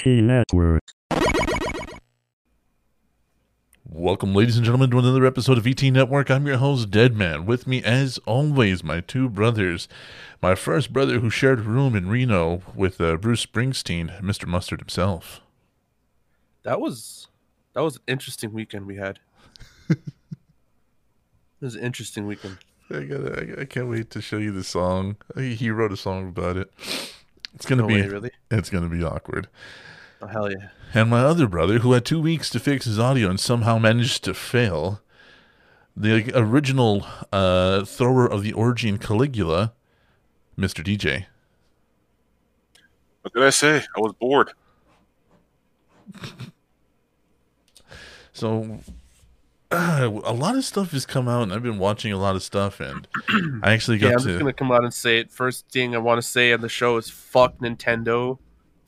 VT Network. Welcome, ladies and gentlemen, to another episode of ET Network. I'm your host, Deadman. With me, as always, my two brothers. My first brother, who shared a room in Reno with uh, Bruce Springsteen, Mr. Mustard himself. That was that was an interesting weekend we had. it was an interesting weekend. I, gotta, I, I can't wait to show you the song. He he wrote a song about it. It's gonna No be way, really? it's gonna be awkward. Oh hell yeah! And my other brother, who had two weeks to fix his audio and somehow managed to fail, the original uh, thrower of the orgy in Caligula, Mr. DJ. What did I say? I was bored. So uh, a lot of stuff has come out, and I've been watching a lot of stuff, and I actually got Yeah, I'm to. just gonna come out and say it. First thing I want to say on the show is fuck Nintendo,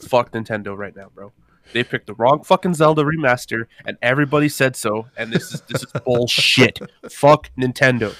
fuck Nintendo right now, bro. They picked the wrong fucking Zelda remaster, and everybody said so. And this is this is bullshit. fuck Nintendo.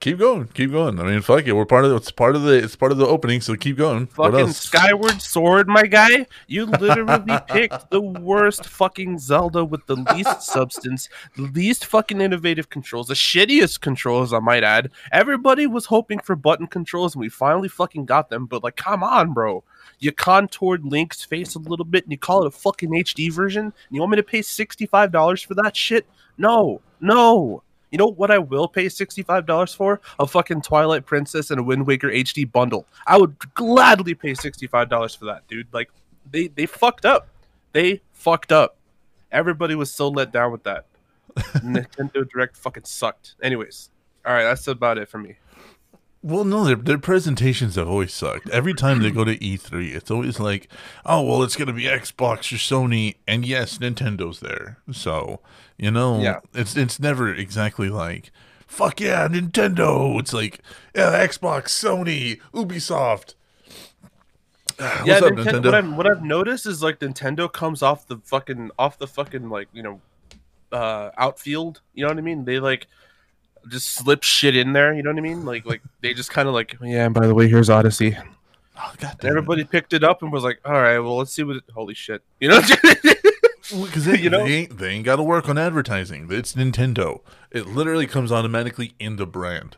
Keep going, keep going. I mean, fuck it. We're part of it's part of the it's part of the opening, so keep going. Fucking? Skyward Sword, my guy. You literally picked the worst fucking Zelda with the least substance, the least fucking innovative controls, the shittiest controls, I might add. Everybody was hoping for button controls, and we finally fucking got them. But like, come on, bro. You contoured Link's face a little bit, and you call it a fucking HD version. And you want me to pay sixty-five dollars for that shit? No, no. You know what I will pay $65 for? A fucking Twilight Princess and a Wind Waker HD bundle. I would gladly pay $65 for that, dude. Like they they fucked up. They fucked up. Everybody was so let down with that. Nintendo Direct fucking sucked. Anyways, all right, that's about it for me. Well, no, their, their presentations have always sucked. Every time they go to E3, it's always like, oh, well, it's going to be Xbox or Sony, and yes, Nintendo's there. So, you know, Yeah. it's it's never exactly like, fuck yeah, Nintendo. It's like, yeah, Xbox, Sony, Ubisoft. What's yeah, up, Ninten- Nintendo? What, I've, what I've noticed is like Nintendo comes off the fucking off the fucking like you know uh outfield. You know what I mean? They like just slip shit in there. You know what I mean? Like like they just kind of like yeah. And by the way, here's Odyssey. Oh, God And everybody picked it up and was like, all right, well let's see what. It, holy shit! You know. Because they, you know? they ain't, they ain't got to work on advertising. It's Nintendo. It literally comes automatically in the brand.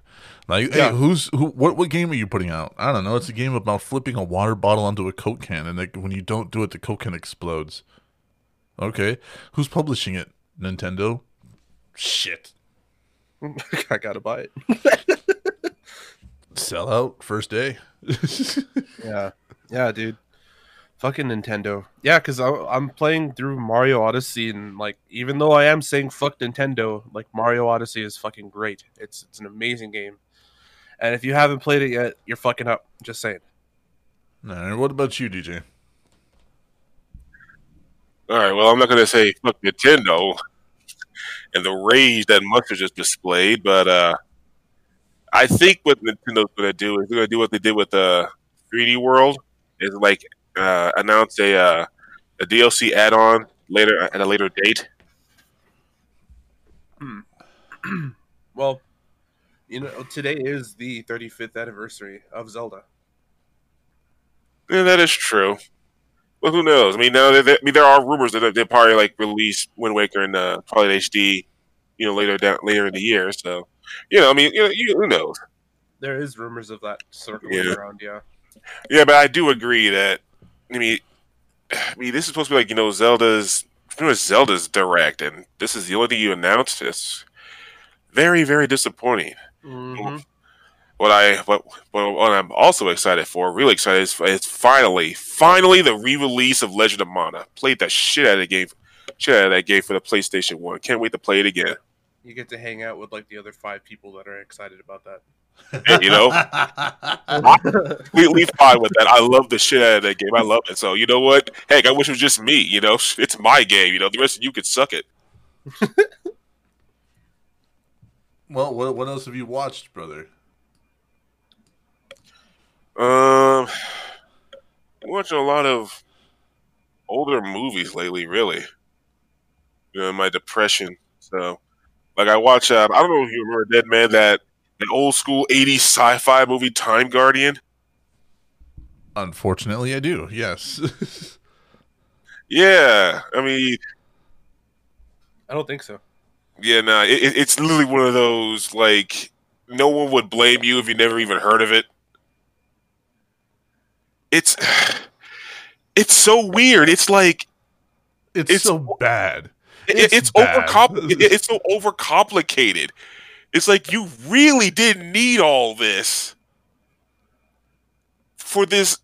Like, Yeah. hey, who's who? What what game are you putting out? I don't know. It's a game about flipping a water bottle onto a Coke can, and like, when you don't do it, the Coke can explodes. Okay, who's publishing it? Nintendo. Shit. I gotta buy it. Sell out first day. Yeah, yeah, dude. Fucking Nintendo. Yeah, because I'm playing through Mario Odyssey, and like, even though I am saying fuck Nintendo, like Mario Odyssey is fucking great. It's it's an amazing game, and if you haven't played it yet, you're fucking up. Just saying. All right, what about you, DJ? All right. Well, I'm not going to say fuck Nintendo and the rage that Mustard just displayed, but uh, I think what Nintendo's going to do is they're going to do what they did with the 3D World, is like uh, announce a uh, a DLC add-on later at a later date. Well, you know, today is the 35th anniversary of Zelda. Yeah, that is true. But who knows? I mean, now there, I mean, there are rumors that they probably like release Wind Waker and uh, probably HD, you know, later down later in the year. So, you know, I mean, you know, you, who knows? There is rumors of that circling Yeah. around. Yeah. Yeah, but I do agree that I mean, I mean, this is supposed to be like you know Zelda's pretty much Zelda's direct, and this is the only thing you announced. It's very very disappointing. hmm What I what, what what I'm also excited for, really excited, is, is finally finally the re-release of Legend of Mana. Played that shit out of the game, shit out of that game for the PlayStation One. Can't wait to play it again. You get to hang out with like the other five people that are excited about that. And, you know, completely fine with that. I love the shit out of that game. I love it. So you know what? Heck, I wish it was just me. You know, it's my game. You know, the rest of you could suck it. well, what what else have you watched, brother? Um, I'm watching a lot of older movies lately. Really, you know, my depression. So, like, I watch. Uh, I don't know if you remember Dead Man that an old school '80s sci-fi movie, Time Guardian. Unfortunately, I do. Yes. Yeah, I mean, I don't think so. yeah, nah, it, it- it's literally one of those like no one would blame you if you never even heard of it. It's it's so weird. It's like It's, It's- so bad. It's it's, bad. overcompl- it's so overcomplicated. It's like you really didn't need all this for this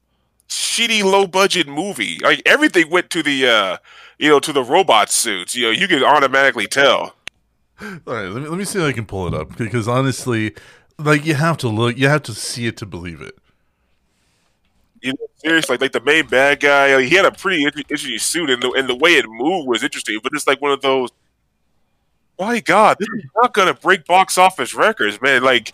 shitty low budget movie. Like everything went to the uh you know to the robot suits. You know, you can automatically tell. All right, let me let me see if I can pull it up because honestly, like you have to look, you have to see it to believe it. You know, seriously, like, like the main bad guy, like, he had a pretty inter- interesting suit, and the and the way it moved was interesting. But it's like one of those. My God, this is not gonna break box office records, man. Like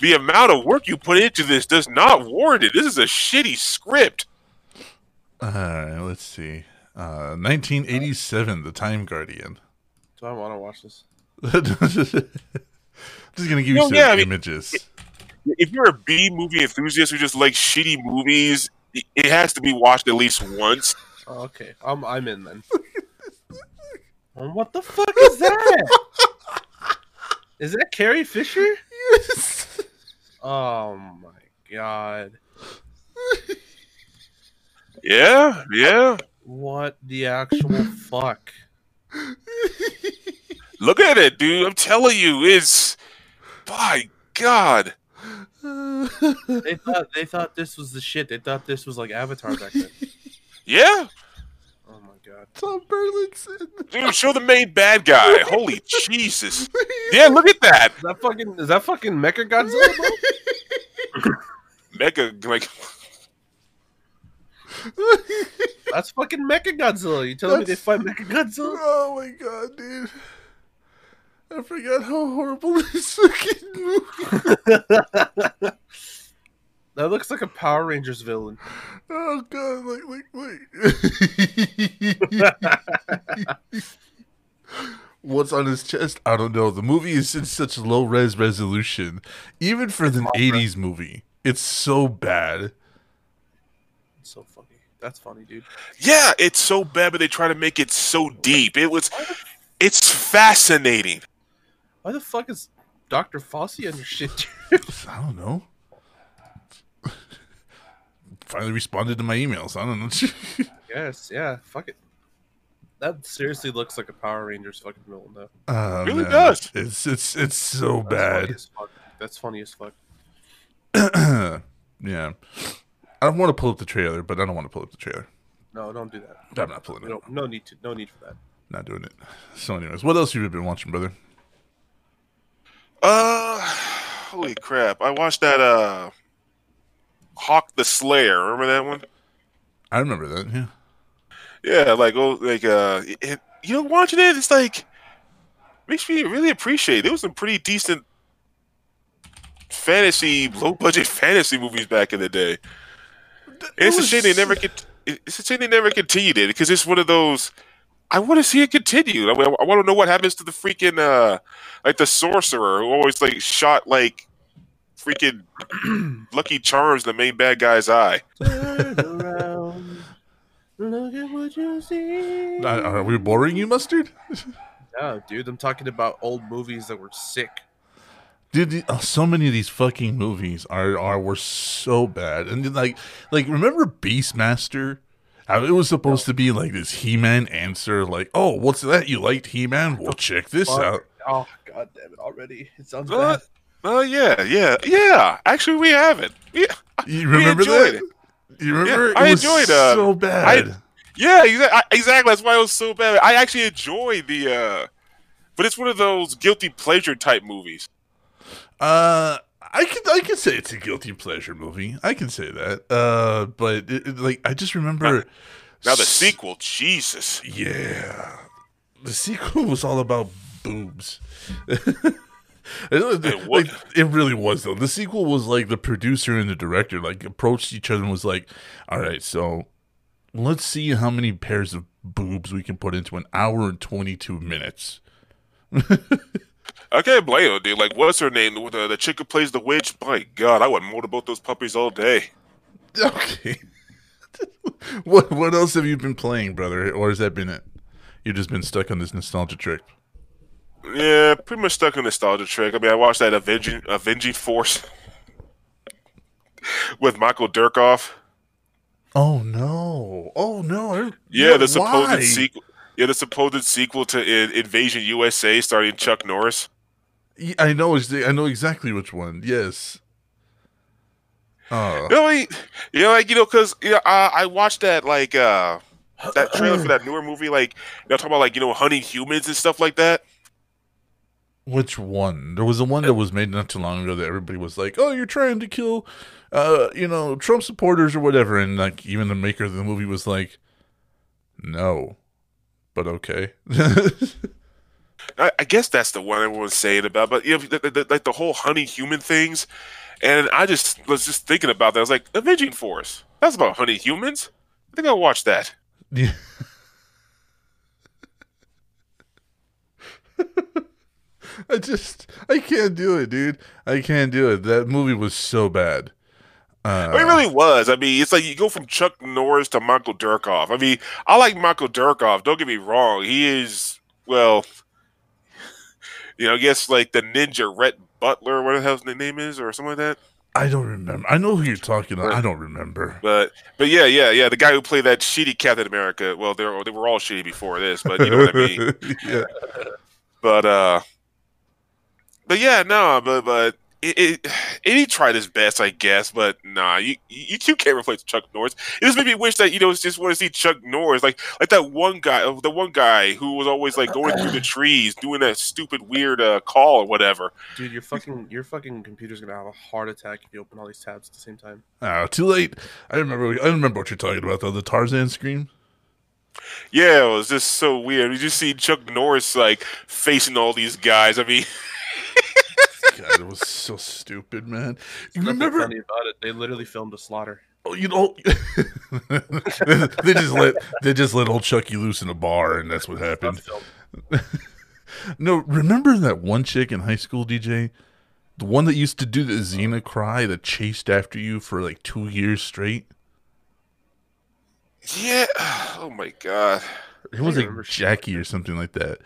the amount of work you put into this does not warrant it. This is a shitty script. All right, let's see. Uh, 1987, The Time Guardian. Do I want to watch this? I'm Just gonna give you Well, some yeah, I mean, images. If you're a B movie enthusiast who just likes shitty movies, it- it has to be watched at least once. Oh, okay, I'm I'm in then. Well, what the fuck is that? is that Carrie Fisher? Yes. Oh my god! Yeah, yeah. What the actual fuck? Look at it, dude. I'm telling you, it's. My God. They thought they thought this was the shit. They thought this was like Avatar back then. Yeah. Oh my god! Tom Burlinson. Dude, show the main bad guy. Holy Jesus. Yeah, look at that. Is that fucking is that fucking Mecha Godzilla? Bro? Mega, like, That's fucking Mecha Godzilla. You telling me they fight Mecha Godzilla? Oh my god, dude. I forgot how horrible this fucking movie. That looks like a Power Rangers villain. Oh god, like, like, wait. What's on his chest? I don't know. The movie is in such low res resolution, even for the awful. '80s movie. It's so bad. It's so funny. That's funny, dude. yeah, it's so bad, but they try to make it so deep. It was, it's fascinating. Why the fuck is Dr. Fossey on your shit, dude? I don't know. Finally responded to my emails. I don't know. yes, yeah, fuck it. That seriously looks like a Power Rangers fucking villain, though. Oh, Really man. does. It's it's it's so That's funny bad. as fuck. That's funny as fuck. yeah. I don't want to pull up the trailer, but I don't want to pull up the trailer. No, don't do that. I'm not pulling it. No, no need to. No need for that. Not doing it. So, anyways, what else have you been watching, brother? Uh, holy crap. I watched that, uh, Hawk the Slayer. Remember that one? I remember that. Yeah. Yeah, like, oh, like, uh, it, you know, watching it, it's like, makes me really appreciate. There was some pretty decent fantasy, low budget fantasy movies back in the day. And it's a shame they never get. It's a shame they never continued it because it's one of those. I want to see it continued. I, I want to know what happens to the freaking uh, like the sorcerer who always like shot like freaking Lucky Charms the main bad guy's eye. Around. Look at what you see. Uh, Are we boring you, mustard? No, dude, I'm talking about old movies that were sick. Dude, oh, so many of these fucking movies are are were so bad, and then, like like remember Beastmaster? How it was supposed to be like this He-Man answer, like, "Oh, what's that? You liked He-Man? Well, check this Fuck. out." Oh god damn it already. It sounds Uh, bad. Oh yeah, yeah, yeah. Actually, we have it. Yeah, You remember enjoyed that? You remember? Yeah, I it was enjoyed, uh, so bad. yeah, exa- exactly. That's why it was so bad. I actually enjoy the, uh but it's one of those guilty pleasure type movies. Uh, I can I can say it's a guilty pleasure movie. I can say that. Uh, but it, it- like I just remember Now the s- sequel, Jesus. Yeah, the sequel was all about boobs. It, like, it really was though. The sequel was like the producer and the director like approached each other and was like, "All right, so let's see how many pairs of boobs we can put into an hour and twenty two minutes." I can't blame her, dude. Like, what's her name? The, the chick who plays the witch? My God, I would motorboat those puppies all day. Okay. what what else have you been playing, brother? Or has that been it? You've just been stuck on this nostalgia trip. Yeah, pretty much stuck in nostalgia trick. I mean, I watched that Avenging Avenging Force with Michael Dudikoff. Oh no! Oh no! Yeah, the supposed sequel. Yeah, the supposed sequel to In- Invasion USA, starring Chuck Norris. I know. I know exactly which one. Yes. Oh. You know, like, you know, like you know, because you know, uh, I watched that like uh that trailer for that newer movie, like you know, talking about like you know hunting humans and stuff like that. Which one? There was the one that was made not too long ago that everybody was like, "Oh, you're trying to kill, uh, you know, Trump supporters or whatever," and like even the maker of the movie was like, "No, but okay." I, I guess that's the one everyone's saying about, but you know, the, the, like the whole hunting human things, and I just was just thinking about that. I was like, Avenging Force. That's about hunting humans. I think I'll watch that. Yeah. I just I can't do it, dude. I can't do it. That movie was so bad. Uh, it really was. I mean, it's like you go from Chuck Norris to Michael Dudikoff. I mean, I like Michael Dudikoff. Don't get me wrong. He is well, you know, I guess like the ninja Rhett Butler, what the hell's the name is, or something like that. I don't remember. I know who you're talking about. I don't remember. But but yeah, yeah, yeah. The guy who played that shitty Captain America. Well, they were, they were all shitty before this, but you know what I mean. yeah. But uh, but yeah, no, but but it, it, it he tried his best, I guess. But nah, you you, you can't replace Chuck Norris. It just made me wish that you know just want to see Chuck Norris, like like that one guy, uh, the one guy who was always like going through the trees doing that stupid weird uh, call or whatever. Dude, your fucking your fucking computer's gonna have a heart attack if you open all these tabs at the same time. Oh, too late. I remember. I remember what you're talking about though. The Tarzan scream. Yeah, it was just so weird. You just see Chuck Norris like facing all these guys. I mean, God, it was so stupid, man. You remember? funny about it? They literally filmed a slaughter. Oh, you know, they just let they just let old Chucky loose in a bar, and that's what happened. No, remember that one chick in high school, DJ, the one that used to do the Xena cry that chased after you for like two years straight. yeah. Oh my god. It was I like Jackie or something like that.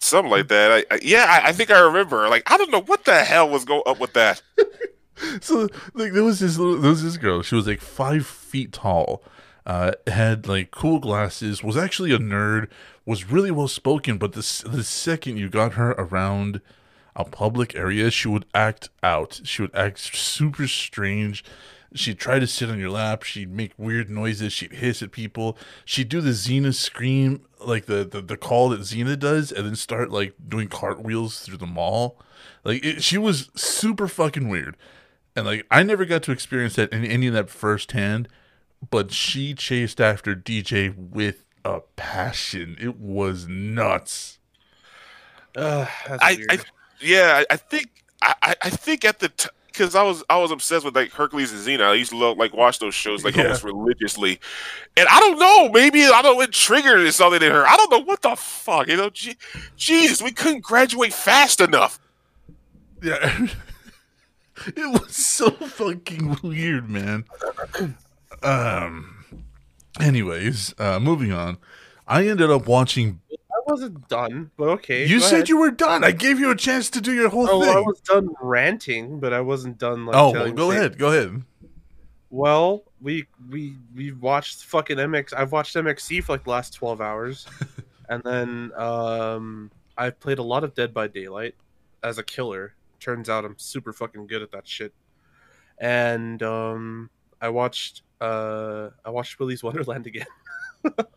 Something like that. I, I yeah, I, I think I remember. Like, I don't know what the hell was going up with that. So like there was this little, there was this girl. She was like five feet tall, uh, had like cool glasses. Was actually a nerd. Was really well spoken. But the the second you got her around a public area, she would act out. She would act super strange. She'd try to sit on your lap. She'd make weird noises. She'd hiss at people. She'd do the Xena scream, like the, the, the call that Xena does, and then start like doing cartwheels through the mall. Like it, she was super fucking weird. And like I never got to experience that in any of that firsthand, but she chased after DJ with a passion. It was nuts. Uh, that's I, weird. I yeah, I, I think I, I- I think at the t- because I was I was obsessed with like Hercules and Xena. I used to love, like watch those shows like Yeah. almost religiously, and I don't know, maybe I don't know what triggered something in her. I don't know what the fuck, you know. Je- Jesus, we couldn't graduate fast enough. Yeah. it was so fucking weird, man. Um anyways, uh moving on. I ended up watching wasn't done, but okay. You said ahead. you were done. I gave you a chance to do your whole thing. Oh, thing. I was done ranting, but I wasn't done. Like, oh, well, go things. ahead. Go ahead. Well, we we we watched fucking MX. I've watched MXC for like the last twelve hours, and then um, I've played a lot of Dead by Daylight as a killer. Turns out I'm super fucking good at that shit. And um, I watched uh, I watched Willy's Wonderland again.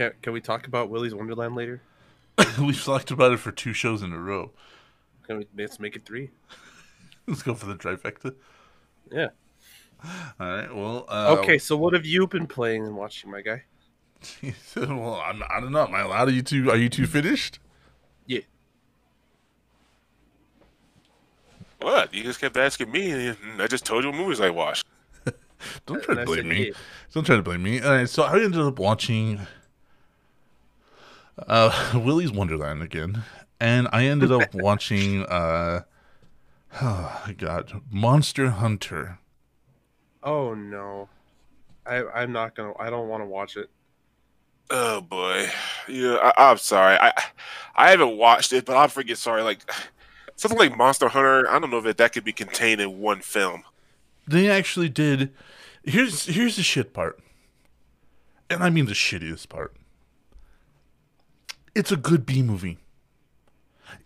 can can we talk about Willy's Wonderland later? We've talked about it for two shows in a row. Can we let's make it three? Let's go for the trifecta. Yeah. All right. Well, uh, Okay, so what have you been playing and watching, my guy? well, I'm, I don't know. Am I allowed? Are you two? Are you two finished? Yeah. What? You just kept asking me, and I just told you what movies I watched. Don't try to And I blame me. yeah. Don't try to blame me. All right. So I ended up watching uh, Willy's Wonderland again, and I ended up watching. Uh, oh God, Monster Hunter. Oh no, I I'm not gonna. I don't want to watch it. Oh boy, yeah. I, I'm sorry. I I haven't watched it, but I'm freaking sorry. Like something like Monster Hunter. I don't know if that could be contained in one film. They actually did. Here's here's the shit part, and I mean the shittiest part. It's a good B movie.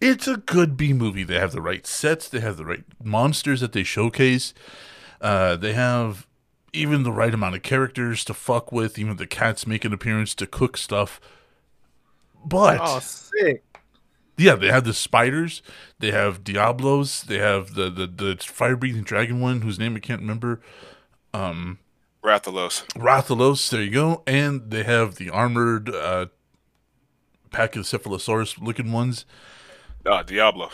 It's a good B movie. They have the right sets. They have the right monsters that they showcase. Uh, they have even the right amount of characters to fuck with. Even the cats make an appearance to cook stuff. But Oh, sick. yeah, they have the spiders. They have Diablos. They have the the, the fire breathing dragon one whose name I can't remember. Um, Rathalos. Rathalos, there you go. And they have the armored uh, Pachycephalosaurus looking ones. Ah, Diablo.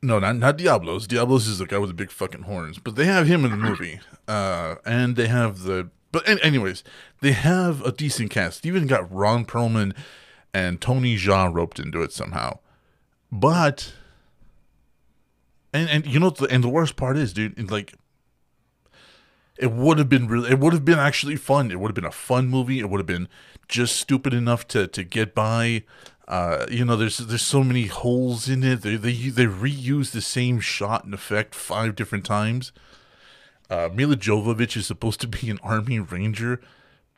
No, not not Diablos. Diablos is the guy with the big fucking horns. But they have him in the movie. Uh, and they have the. But an- anyways, they have a decent cast. They even got Ron Perlman and Tony Jaa roped into it somehow. But. And and you know the and the worst part is, dude, like it would have been really it would have been actually fun. It would have been a fun movie. It would have been just stupid enough to to get by. Uh, you know, there's there's so many holes in it. They they they reuse the same shot and effect five different times. Uh, Milla Jovovich is supposed to be an army ranger,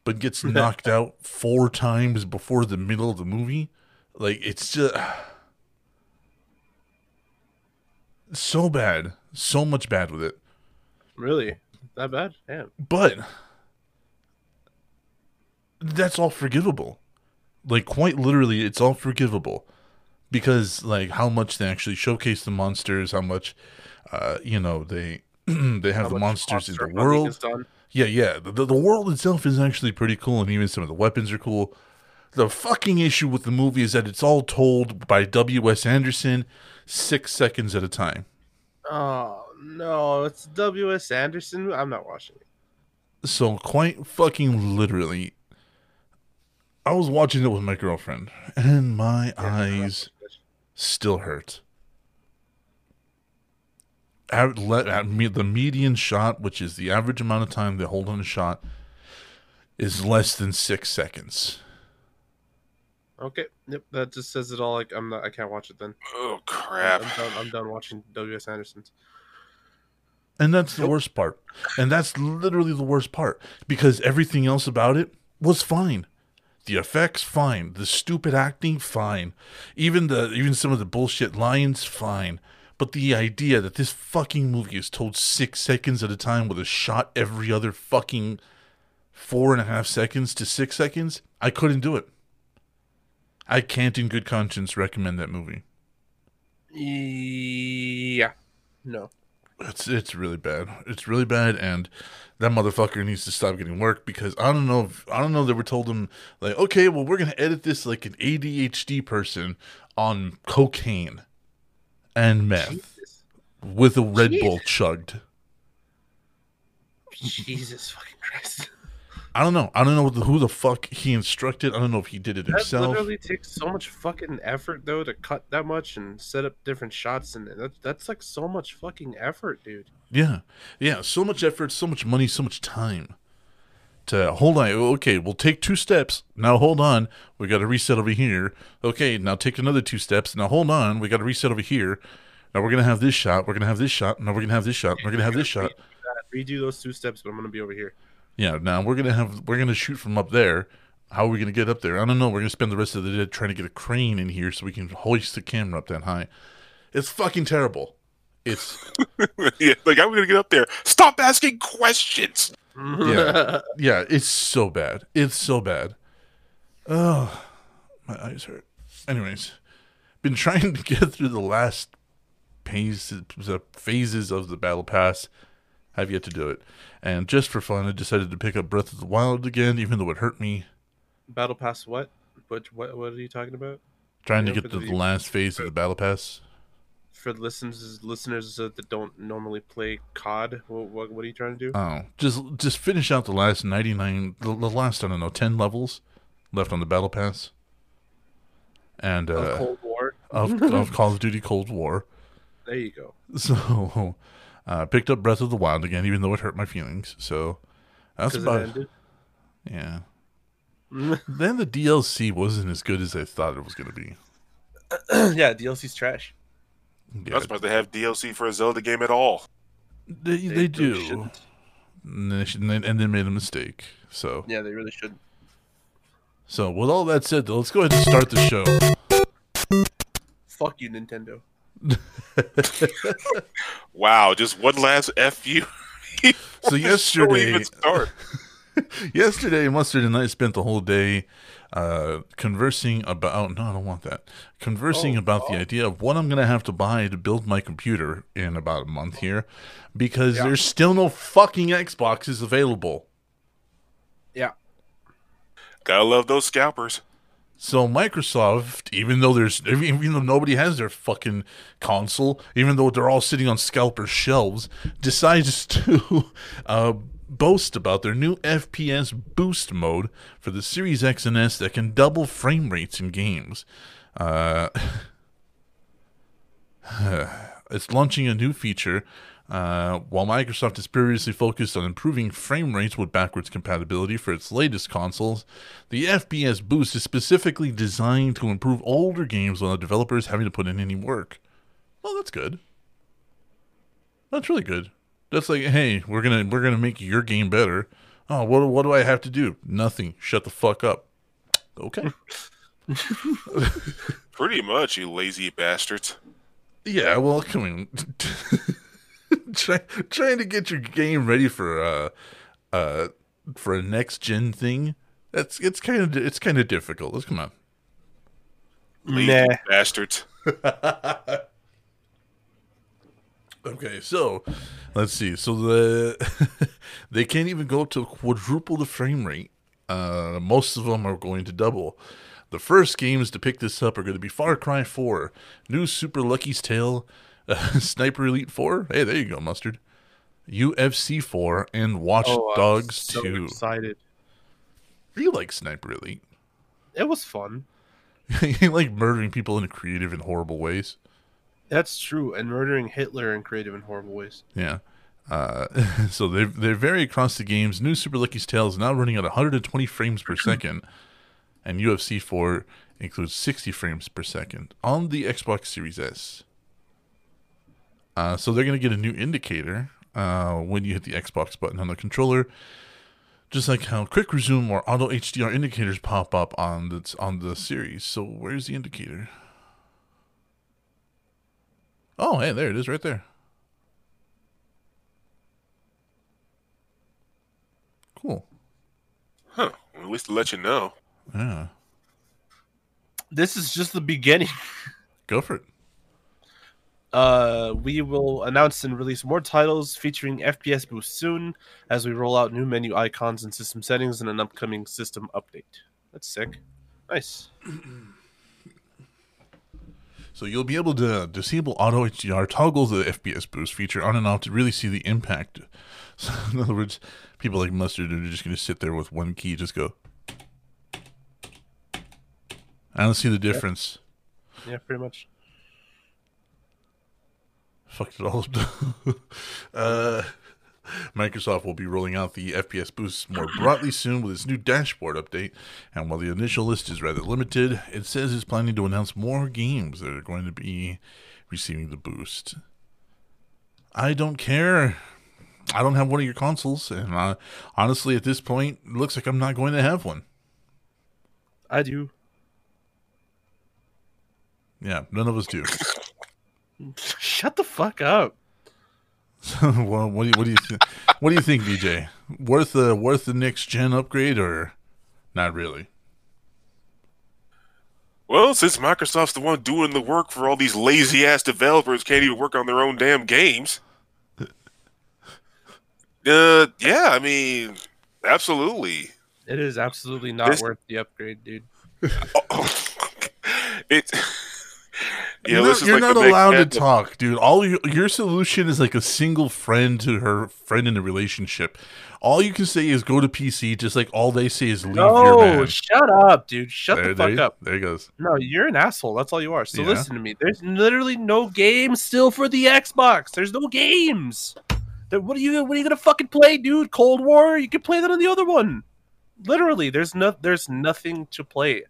but gets knocked out four times before the middle of the movie. Like it's just so bad, so much bad with it. Really? That bad? Damn. But that's all forgivable. Like quite literally, it's all forgivable because like how much they actually showcase the monsters, how much uh, you know they they have How the monsters in the world. Yeah, yeah. The, the, the world itself is actually pretty cool, and even some of the weapons are cool. The fucking issue with the movie is that it's all told by W.S. Anderson six seconds at a time. Oh no, it's W.S. Anderson. I'm not watching it. So quite fucking literally, I was watching it with my girlfriend, and my eyes still hurt. At, let, at me, the median shot, which is the average amount of time they hold on a shot, is less than six seconds. Okay. Yep. That just says it all. Like I'm not. I can't watch it then. Oh crap. I'm done. I'm done watching W.S. Anderson's. And that's the worst part. And that's literally the worst part because everything else about it was fine. The effects fine, the stupid acting fine, even the even some of the bullshit lines fine. But the idea that this fucking movie is told six seconds at a time with a shot every other fucking four and a half seconds to six seconds, I couldn't do it. I can't, in good conscience, recommend that movie. Yeah. No. It's it's really bad. It's really bad, and that motherfucker needs to stop getting work because I don't know. If, I don't know. They were told him like, okay, well, we're gonna edit this like an ADHD person on cocaine and meth Jesus. with a Red Jeez. Bull chugged. Jesus fucking Christ. I don't know. I don't know what the, who the fuck he instructed. I don't know if he did it That himself. literally takes so much fucking effort though to cut that much and set up different shots and that, that's like so much fucking effort, dude. Yeah, yeah. So much effort, so much money, so much time. To hold on. Okay, we'll take two steps. Now hold on. We got to reset over here. Okay, now take another two steps. Now hold on. We got to reset over here. Now we're gonna have this shot. We're gonna have this shot. Now we're gonna have this shot. We're gonna have this shot. Redo those two steps, but I'm gonna be over here. Yeah. Now we're gonna have. We're gonna shoot from up there. How are we gonna get up there? I don't know. We're gonna spend the rest of the day trying to get a crane in here so we can hoist the camera up that high. It's fucking terrible. It's yeah, like I'm gonna get up there. Stop asking questions. Yeah. yeah, it's so bad. It's so bad. Oh, my eyes hurt. Anyways, been trying to get through the last phases, phases of the battle pass. Have yet to do it, and just for fun, I decided to pick up Breath of the Wild again, even though it hurt me. Battle Pass what? What what what are you talking about? Trying to Yeah, get to the- the last phase of the battle pass. For listeners listeners that don't normally play COD, what, what what are you trying to do? Oh, just just finish out the last ninety nine, the, the last I don't know ten levels left on the battle pass, and Of uh, Cold War. of, of Call of Duty Cold War. There you go. So, Uh, picked up Breath of the Wild again, even though it hurt my feelings. So that's 'Cause it about ended. yeah. then the DLC wasn't as good as I thought it was going to be. yeah, DLC's trash. I'm Yeah, not surprised they have DLC for a Zelda game at all. they, they, really do, and they, should- and they- and they made a mistake. So Yeah, they really should. so with all that said, though, let's go ahead and start the show. Fuck you, Nintendo. Wow, just one last fu. So yesterday- even start. Yesterday, Mustard and I spent the whole day uh, conversing about. No, I don't want that. Conversing Oh, about the oh. idea of what I'm going to have to buy to build my computer in about a month here, because Yeah. there's still no fucking Xboxes available. Yeah. Gotta love those scalpers. So Microsoft, even though there's, even though nobody has their fucking console, even though they're all sitting on scalper shelves, decides to uh, boast about their new FPS boost mode for the Series X and S that can double frame rates in games. Uh, it's launching a new feature. Uh, while Microsoft has previously focused on improving frame rates with backwards compatibility for its latest consoles, the FPS boost is specifically designed to improve older games without developers having to put in any work. Well, that's good. That's really good. That's like, hey, we're gonna we're gonna make your game better. Oh, what what do I have to do? Nothing. Shut the fuck up. Okay. Pretty much, you lazy bastards. Yeah, well, come on. Try, trying to get your game ready for uh uh for a next gen thing. That's it's kind of it's kind of difficult. Let's come on. Lazy Nah. bastards. Okay, so let's see. So the they can't even go to quadruple the frame rate. Uh, most of them are going to double. The first games to pick this up are going to be Far Cry 4, New Super Lucky's Tale, uh, Sniper Elite 4. Hey, there you go, Mustard. UFC 4 and Watch Oh, I'm Dogs so 2. excited. Do you like Sniper Elite? It was fun. you like murdering people in creative and horrible ways. That's true. And murdering Hitler in creative and horrible ways. Yeah. Uh, so they they vary across the games. New Super Lucky's Tale is now running at 120 frames per second, and UFC 4 includes 60 frames per second on the Xbox Series S. Uh, so they're going to get a new indicator uh, when you hit the Xbox button on the controller, just like how Quick Resume or Auto HDR indicators pop up on the on the series. So where's the indicator? Oh, hey, there it is, right there. Cool. Huh. At least to let you know. Yeah. This is just the beginning. Go for it. Uh, we will announce and release more titles featuring FPS boost soon as we roll out new menu icons and system settings in an upcoming system update. That's sick. Nice. So you'll be able to disable auto HDR, toggle the FPS boost feature on and off to really see the impact. So in other words, people like Mustard are just going to sit there with one key, just go. I don't see the difference. Yeah, pretty much. Fucked it all up. uh, Microsoft will be rolling out the FPS boost more broadly soon with its new dashboard update. And while the initial list is rather limited, it says it's planning to announce more games that are going to be receiving the boost. I don't care. I don't have one of your consoles, and uh, honestly, at this point, it looks like I'm not going to have one. I do. Yeah, none of us do. Shut the fuck up. well, what do you what do you th- what do you think, DJ? Worth the worth the next gen upgrade or not really? Well, since Microsoft's the one doing the work for all these lazy ass developers can't even work on their own damn games. Uh, yeah, I mean, absolutely. It is absolutely not This- worth the upgrade, dude. it You You're know, not, this is you're like not allowed to talk, dude. All your, your solution is like a single friend to her friend in a relationship. All you can say is go to PC, just like all they say is leave your No, man. shut up, dude. Shut there, the fuck there, up. There he goes. No, you're an asshole. That's all you are. So Yeah. listen to me. There's literally no games still for the Xbox. There's no games. Then what are you? What are you gonna fucking play, dude? Cold War? You can play that on the other one. Literally, there's no, there's nothing to play.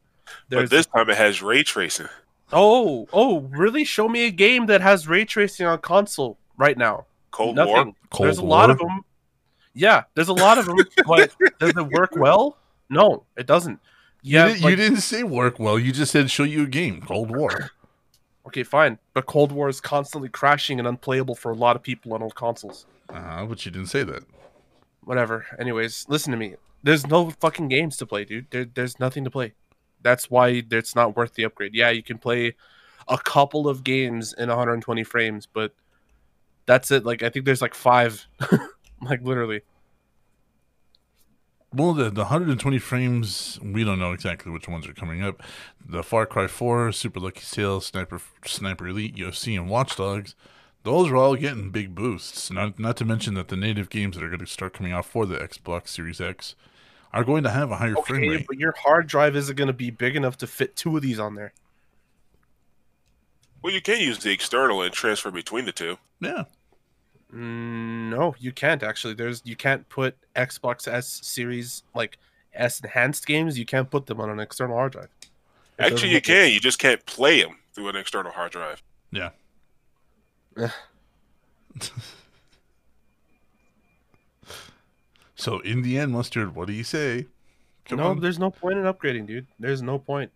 But this time it has ray tracing. Oh, oh, really? Show me a game that has ray tracing on console right now. Cold Nothing. War. Cold there's a lot of them. Yeah, there's a lot of them, but does it work well? No, it doesn't. You, Yeah, didn't, like- you didn't say work well. You just said show you a game. Cold War. Okay, fine. But Cold War is constantly crashing and unplayable for a lot of people on old consoles. Uh, but you didn't say that. Whatever. Anyways, listen to me. There's no fucking games to play, dude. There, there's nothing to play. That's why it's not worth the upgrade. Yeah, you can play a couple of games in 120 frames, but that's it. Like I think there's like five, like literally. Well, the, the 120 frames, we don't know exactly which ones are coming up. The Far Cry 4, Super Lucky Tale, Sniper Sniper Elite, UFC, and Watch Dogs, those are all getting big boosts. Not not to mention that the native games that are going to start coming out for the Xbox Series X are going to have a higher frame rate. but your hard drive isn't going to be big enough to fit two of these on there. Well, you can use the external and transfer between the two. Yeah. Mm, no, you can't actually. There's you can't put Xbox S series like S enhanced games. You can't put them on an external hard drive. It Actually, you look- can. You just can't play them through an external hard drive. Yeah. so in the end, mustard, what do you say? Come no, on. there's no point in upgrading, dude. There's no point.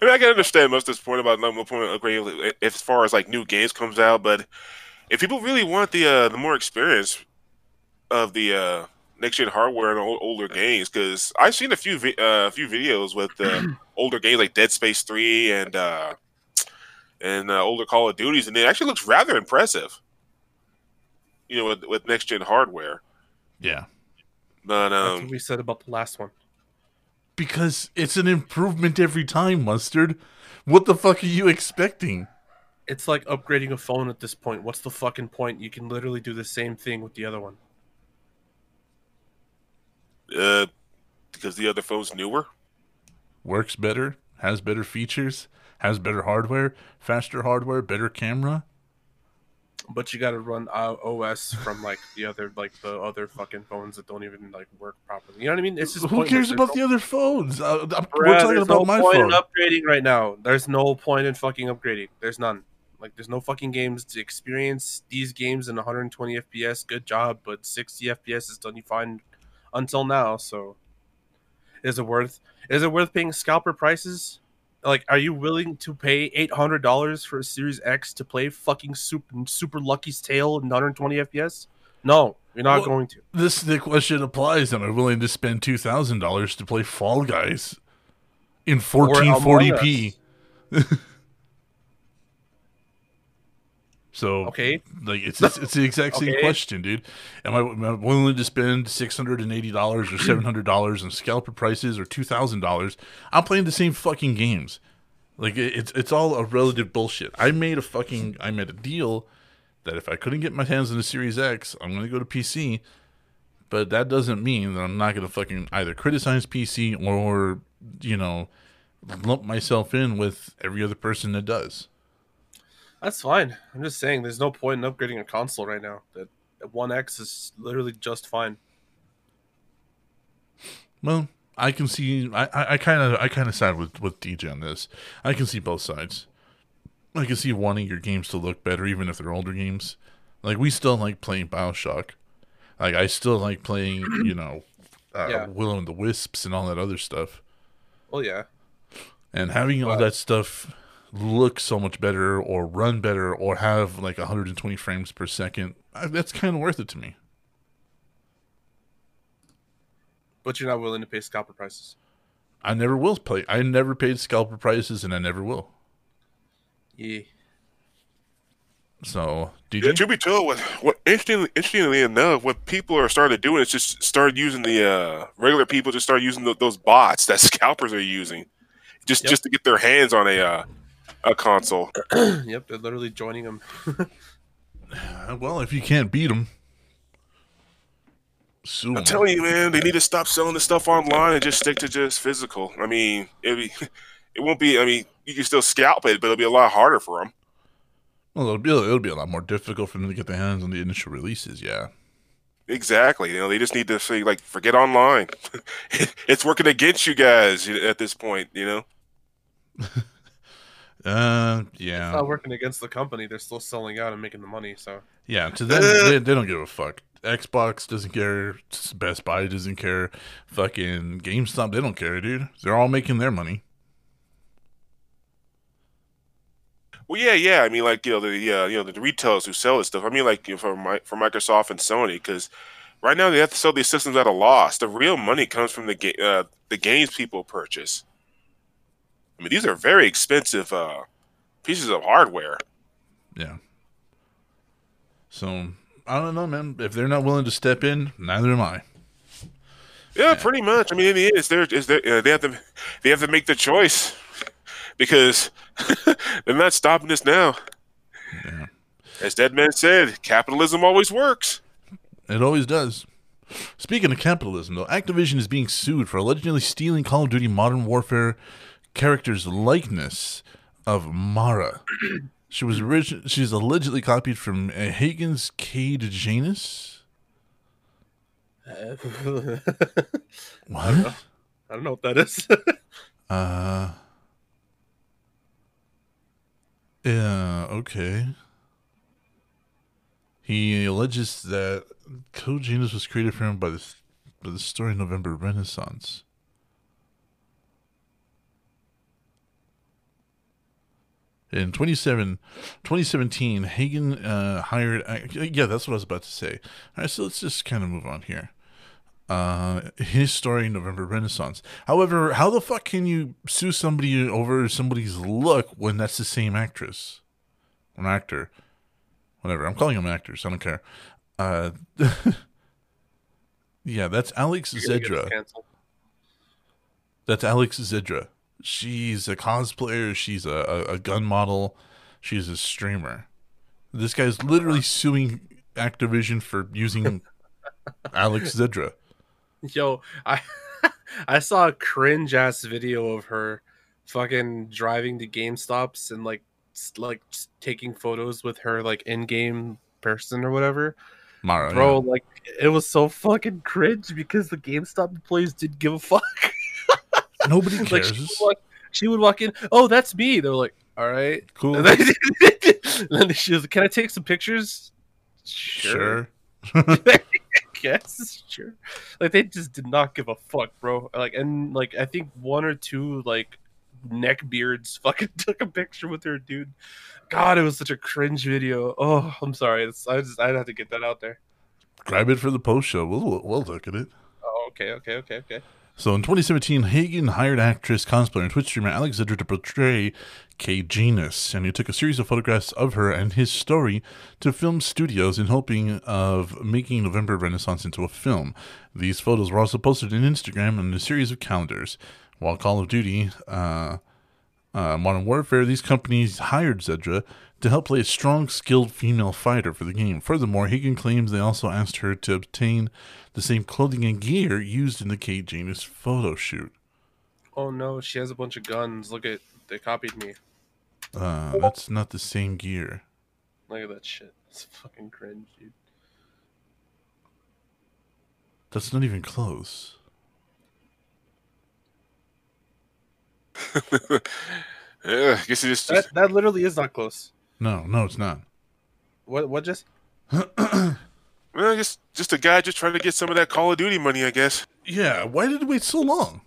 I mean, I can understand most of this point about no no point of upgrading as far as like new games comes out, but if people really want the uh, the more experience of the uh, next gen hardware and old, older games, because I've seen a few vi- uh, few videos with uh, older games like Dead Space Three and uh, and uh, older Call of Duties, and it actually looks rather impressive. You know, with, with next gen hardware, yeah. but That's um, what we said about the last one. Because it's an improvement every time, mustard. What the fuck are you expecting? It's like upgrading a phone at this point. What's the fucking point? You can literally do the same thing with the other one. uh, because the other phone's newer. Works better, has better features, has better hardware, faster hardware, better camera. But you got to run uh, OS from like the other like the other fucking phones that don't even like work properly. You know what I mean? It's just Who pointless. cares about no- the other phones? Uh, we're talking about no my point phone. in upgrading right now. There's no point in fucking upgrading. There's none. Like there's no fucking games to experience these games in 120 FPS. Good job, but 60 FPS is done you find until now. So is it worth? Is it worth paying scalper prices? Like, are you willing to pay eight hundred dollars for a Series X to play fucking super super Lucky's Tale in 120 FPS? No, you're not Well, going to. This the question applies. Am I willing to spend two thousand dollars to play Fall Guys in 1440p? so Okay, like it's it's, it's the exact same Okay. question, dude. Am I, am I willing to spend six hundred and eighty dollars or seven hundred dollars on scalper prices or two thousand dollars? I'm playing the same fucking games. Like it, it's it's all a relative bullshit. I made a fucking I made a deal that if I couldn't get my hands on a Series X, I'm gonna go to PC. But that doesn't mean that I'm not gonna fucking either criticize PC or you know lump myself in with every other person that does. That's fine. I'm just saying, there's no point in upgrading a console right now. That One X is literally just fine. Well, I can see. I kind of I kind of side with with DJ on this. I can see both sides. I can see wanting your games to look better, even if they're older games. Like we still like playing Bioshock. Like I still like playing, you know, uh, Yeah. Willow and the Wisps and all that other stuff. Well, yeah. And having all But- that stuff look so much better, or run better, or have like 120 frames per second, uh, that's kind of worth it to me. But you're not willing to pay scalper prices. I never will play. I never paid scalper prices, and I never will. Yeah. So, DJ, Yeah, to be told, what, what interestingly, interestingly enough, what people are starting to do is just start using the uh, regular people just start using tho- those bots that scalpers are using, just Yep. just to get their hands on a uh, a console. yep, they're literally joining him. Uh, Well, if you can't beat them, sue 'em. I'm telling you, man, they need to stop selling the stuff online and just stick to just physical. I mean, it'll be, it won't be. I mean, you can still scalp it, but it'll be a lot harder for them. Well, it'll be it'll be a lot more difficult for them to get their hands on the initial releases. Yeah. Exactly. You know, they just need to say like, forget online. it's working against you guys at this point. You know. Uh, It's yeah, not working against the company. They're still selling out and making the money. So yeah. To them, they, they don't give a fuck. Xbox doesn't care. Best Buy doesn't care. Fucking GameStop, they don't care, dude. They're all making their money. Well, yeah, yeah. I mean, like you know, the uh, you know the retailers who sell this stuff. I mean, like you know, for Mi- for Microsoft and Sony, because right now they have to sell these systems at a loss. The real money comes from the ga- uh, the games people purchase. I mean, these are very expensive uh, pieces of hardware. Yeah. So I don't know, man. If they're not willing to step in, neither am I. Yeah, pretty much. I mean, in the end, it's their, it's uh, they have to they have to make the choice because they're not stopping us now. Yeah. As Deadman said, capitalism always works. It always does. Speaking of capitalism, though, Activision is being sued for allegedly stealing Call of Duty Modern Warfare characters' likeness of Mara. She was origin- She's allegedly copied from uh, Hagen's Cade Janus. I What? don't know what that is. Uh. Yeah. Okay. He alleges that Cade Janus was created for him by the by the story November Renaissance. In 27, 2017, Hagen uh, hired. Uh, yeah, that's what I was about to say. All right, so let's just kind of move on here. Uh, his story, November Renaissance. However, how the fuck can you sue somebody over somebody's look when that's the same actress, an actor, whatever? I'm calling them actors. I don't care. Uh, yeah, that's Alex Zedra. That's Alex Zedra. She's a cosplayer. She's a, a, a gun model. She's a streamer. This guy's literally suing Activision for using Alex Zedra. Yo, I I saw a cringe ass video of her fucking driving to GameStops and like like taking photos with her like in-game person or whatever. Mara, Bro, like it was so fucking cringe because the GameStop employees didn't give a fuck. nobody like cares. she would, walk, she would walk in, "Oh, that's me." They're like, "All right." cool. And then, she was, "Can I take some pictures?" Sure. guess sure like they just did not give a fuck bro like and like i think one or two like neck beards fucking took a picture with her dude god it was such a cringe video oh i'm sorry it's, i just i'd have to get that out there Grab it for the post show. We'll we'll look at it. oh okay okay okay okay So in 2017, Hagen hired actress, cosplayer, and Twitch streamer Alex Zedra to portray Cade Janus, and he took a series of photographs of her and his story to film studios in hoping of making November Renaissance into a film. These photos were also posted on Instagram and a series of calendars. While Call of Duty, uh, uh, Modern Warfare, these companies hired Zedra to help play a strong, skilled female fighter for the game. Furthermore, Hagen claims they also asked her to obtain the same clothing and gear used in the Cade Janus photo shoot. oh no she has a bunch of guns look at they copied me Uh, that's not the same gear. look at that shit it's fucking cringe dude That's not even close. Yeah, I guess it just, that, that literally is not close No, no, it's not. what what just well, just just a guy just trying to get some of that Call of Duty money, I guess. Yeah, why did it wait so long?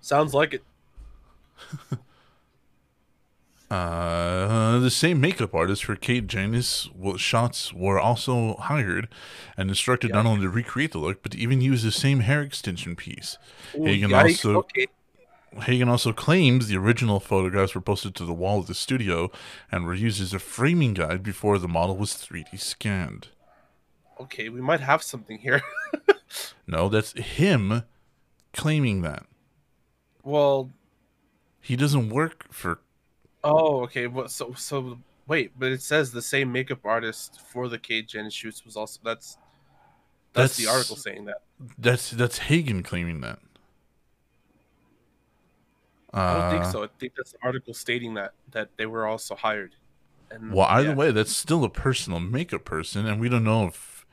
sounds like it Uh, the same makeup artist for Cade Janus well, shots were also hired and instructed not only to recreate the look, but to even use the same hair extension piece. Ooh, Hagen yikes, also okay Hagen also claims the original photographs were posted to the wall of the studio and were used as a framing guide before the model was 3D scanned. okay we might have something here No, that's him claiming that. well He doesn't work for Oh, okay. What? So, so wait, but it says the same makeup artist for the Cade Janus shoots was also that's that's, the article saying that. That's that's Hagen claiming that. I don't think Uh, so. I think that's the article stating that that they were also hired. And Well, either yeah. way, that's still a personal makeup person, and we don't know if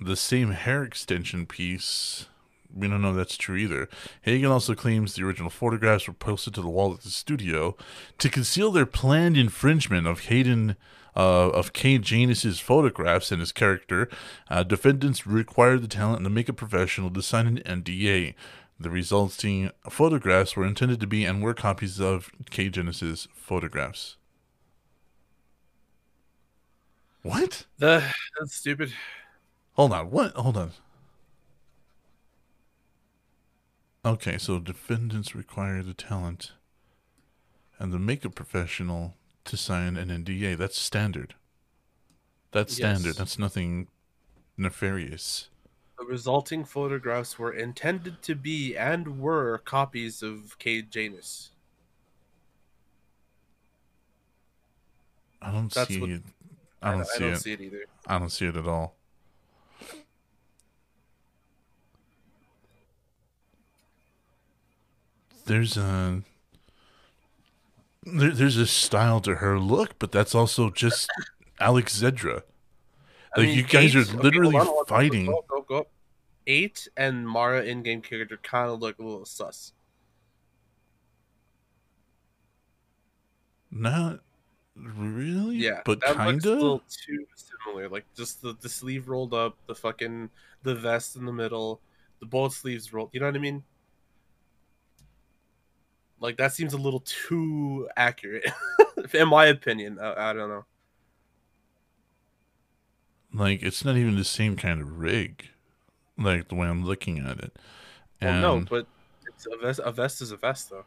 the same hair extension piece. We don't know if that's true either. Hagen also claims the original photographs were posted to the wall at the studio to conceal their planned infringement of Hayden uh, of Cade Janus's photographs and his character. Uh, defendants required the talent and the makeup professional to sign an NDA. The resulting photographs were intended to be and were copies of Cade Janus's photographs. What? the that's stupid. Hold on. What? Hold on. Okay, so defendants require the talent and the makeup professional to sign an NDA. That's standard. That's standard. Yes. That's nothing nefarious. The resulting photographs were intended to be and were copies of Cade Janus. I don't That's see what- it. I don't I see don't it. see it either. I don't see it at all. There's a there, there's a style to her look, but that's also just Alex Zedra. I Like mean, you guys eight- are literally hold on, fighting. Go, go, go. Eight and Mara in-game character kind of look a little sus. Not really, Yeah, but that kind looks a little of. too similar. Like just the, the sleeve rolled up, the fucking the vest in the middle, the both sleeves rolled. You know what I mean? Like that seems a little too accurate, in my opinion. I, I don't know. Like it's not even the same kind of rig, like the way I'm looking at it. Well, no, but it's a vest. A vest is a vest, though.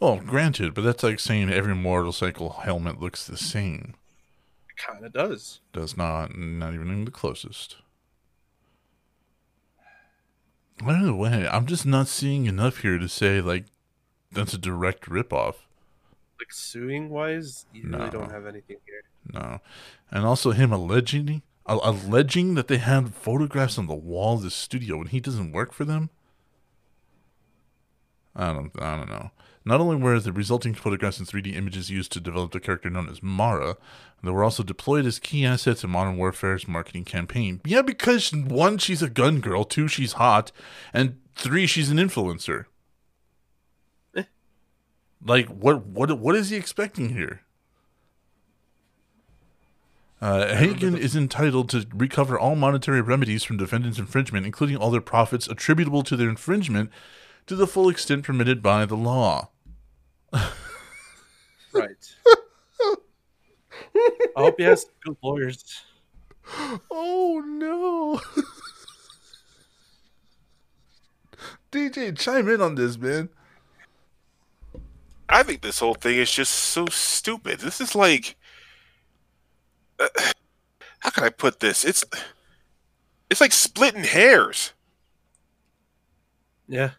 Oh, granted, but that's like saying every motorcycle helmet looks the same. It kind of does. Does not, not even in the closest. By the way, I'm just not seeing enough here to say like that's a direct ripoff. Like suing wise, you No. really don't have anything here. No, and also him alleging alleging that they had photographs on the wall of the studio when he doesn't work for them. I don't, I don't know. Not only were the resulting photographs and 3D images used to develop the character known as Mara, they were also deployed as key assets in Modern Warfare's marketing campaign. Yeah, because one, she's a gun girl, two, she's hot, and three, she's an influencer. Eh. Like, what, what, what is he expecting here? Uh, Hagen is entitled to recover all monetary remedies from defendants' infringement, including all their profits attributable to their infringement, to the full extent permitted by the law. Right. I hope he has good lawyers. Oh no! DJ, chime in on this, man. I think this whole thing is just so stupid. This is like, uh, how can I put this? It's, it's like splitting hairs. Yeah.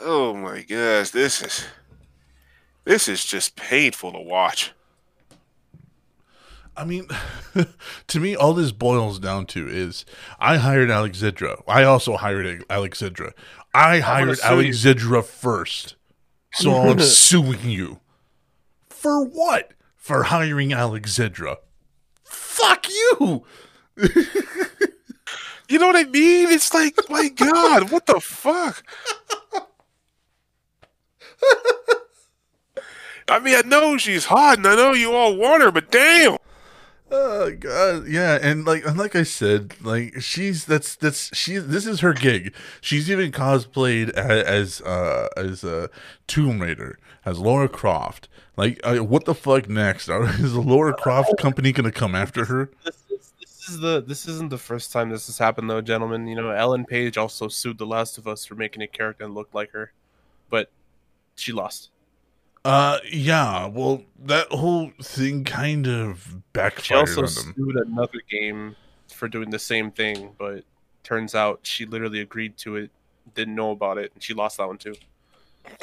Oh my gosh, this is, this is just painful to watch. I mean, to me, all this boils down to is I hired Alex Zedra. I also hired Alex Zedra. I hired sue you. Alex Zedra first. So I'm suing you. For what? For hiring Alex Zedra. Fuck you! You know what I mean? It's like, my God, what the fuck? I mean, I know she's hot, and I know you all want her, but damn. Oh god, yeah, and like and like I said, like she's that's that's she this is her gig. She's even cosplayed as, as uh as a Tomb Raider, as Laura Croft. Like, uh, what the fuck next? Is the Laura Croft company gonna come after her? This is, this is the this isn't the first time this has happened though, gentlemen. You know, Ellen Page also sued The Last of Us for making a character that looked like her, but she lost. Uh, yeah. Well, that whole thing kind of She backfired also on them. sued another game for doing the same thing, but turns out she literally agreed to it, didn't know about it, and she lost that one too.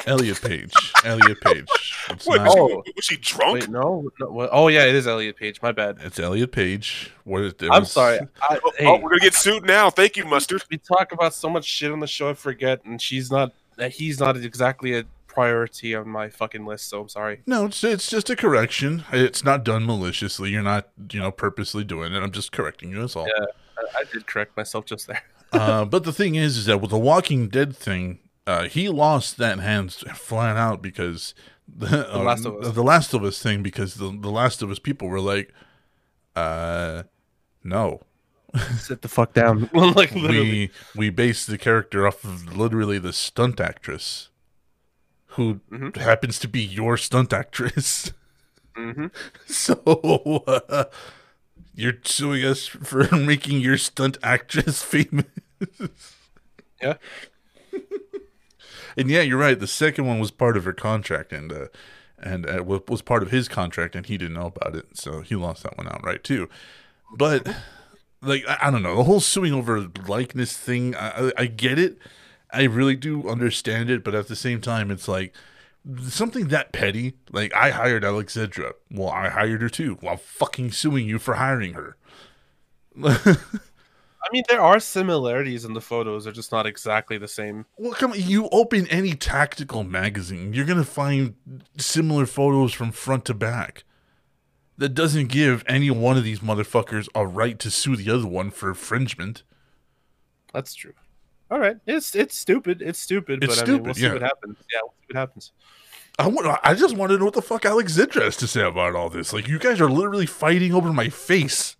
Elliot Page. Elliot Page. It's What? not. Oh. Was she drunk? Wait, no, no what? oh yeah, it is Elliot Page. My bad. It's Elliot Page. What is it I'm was- sorry. I, Oh, hey, oh, we're gonna get sued now. Thank you, mustard. we talk about so much shit on the show, I forget, and she's not. That he's not exactly a priority on my fucking list. So I'm sorry. No, it's it's just a correction. It's not done maliciously. You're not, you know, purposely doing it. I'm just correcting you. That's all. Yeah. I, I did correct myself just there. uh, but the thing is, is that with the Walking Dead thing, uh, he lost that hand flat out because the, the Last of Us. the Last of Us thing because the the Last of Us people were like, uh, no, Sit the fuck down. like literally. we we based the character off of literally the stunt actress, who Mhm. happens to be your stunt actress. hmm So uh, you're suing us for making your stunt actress famous. Yeah. And yeah, you're right. The second one was part of her contract, and uh, and uh, was part of his contract, and he didn't know about it, so he lost that one outright too. But like, I, I don't know, the whole suing over likeness thing. I, I, I get it. I really do understand it, but at the same time, it's like something that petty. Like I hired Alex Zedra. Well, I hired her too. While fucking suing you for hiring her. I mean, there are similarities in the photos. They're just not exactly the same. Well, come on, you open any tactical magazine, you're gonna find similar photos from front to back. That doesn't give any one of these motherfuckers a right to sue the other one for infringement. That's true. All right, it's it's stupid. It's stupid, It's but I mean, we'll stupid, see yeah. what happens. Yeah, we'll see what happens. I want. I just want to know what the fuck Alex Zedra has to say about all this. Like, you guys are literally fighting over my face.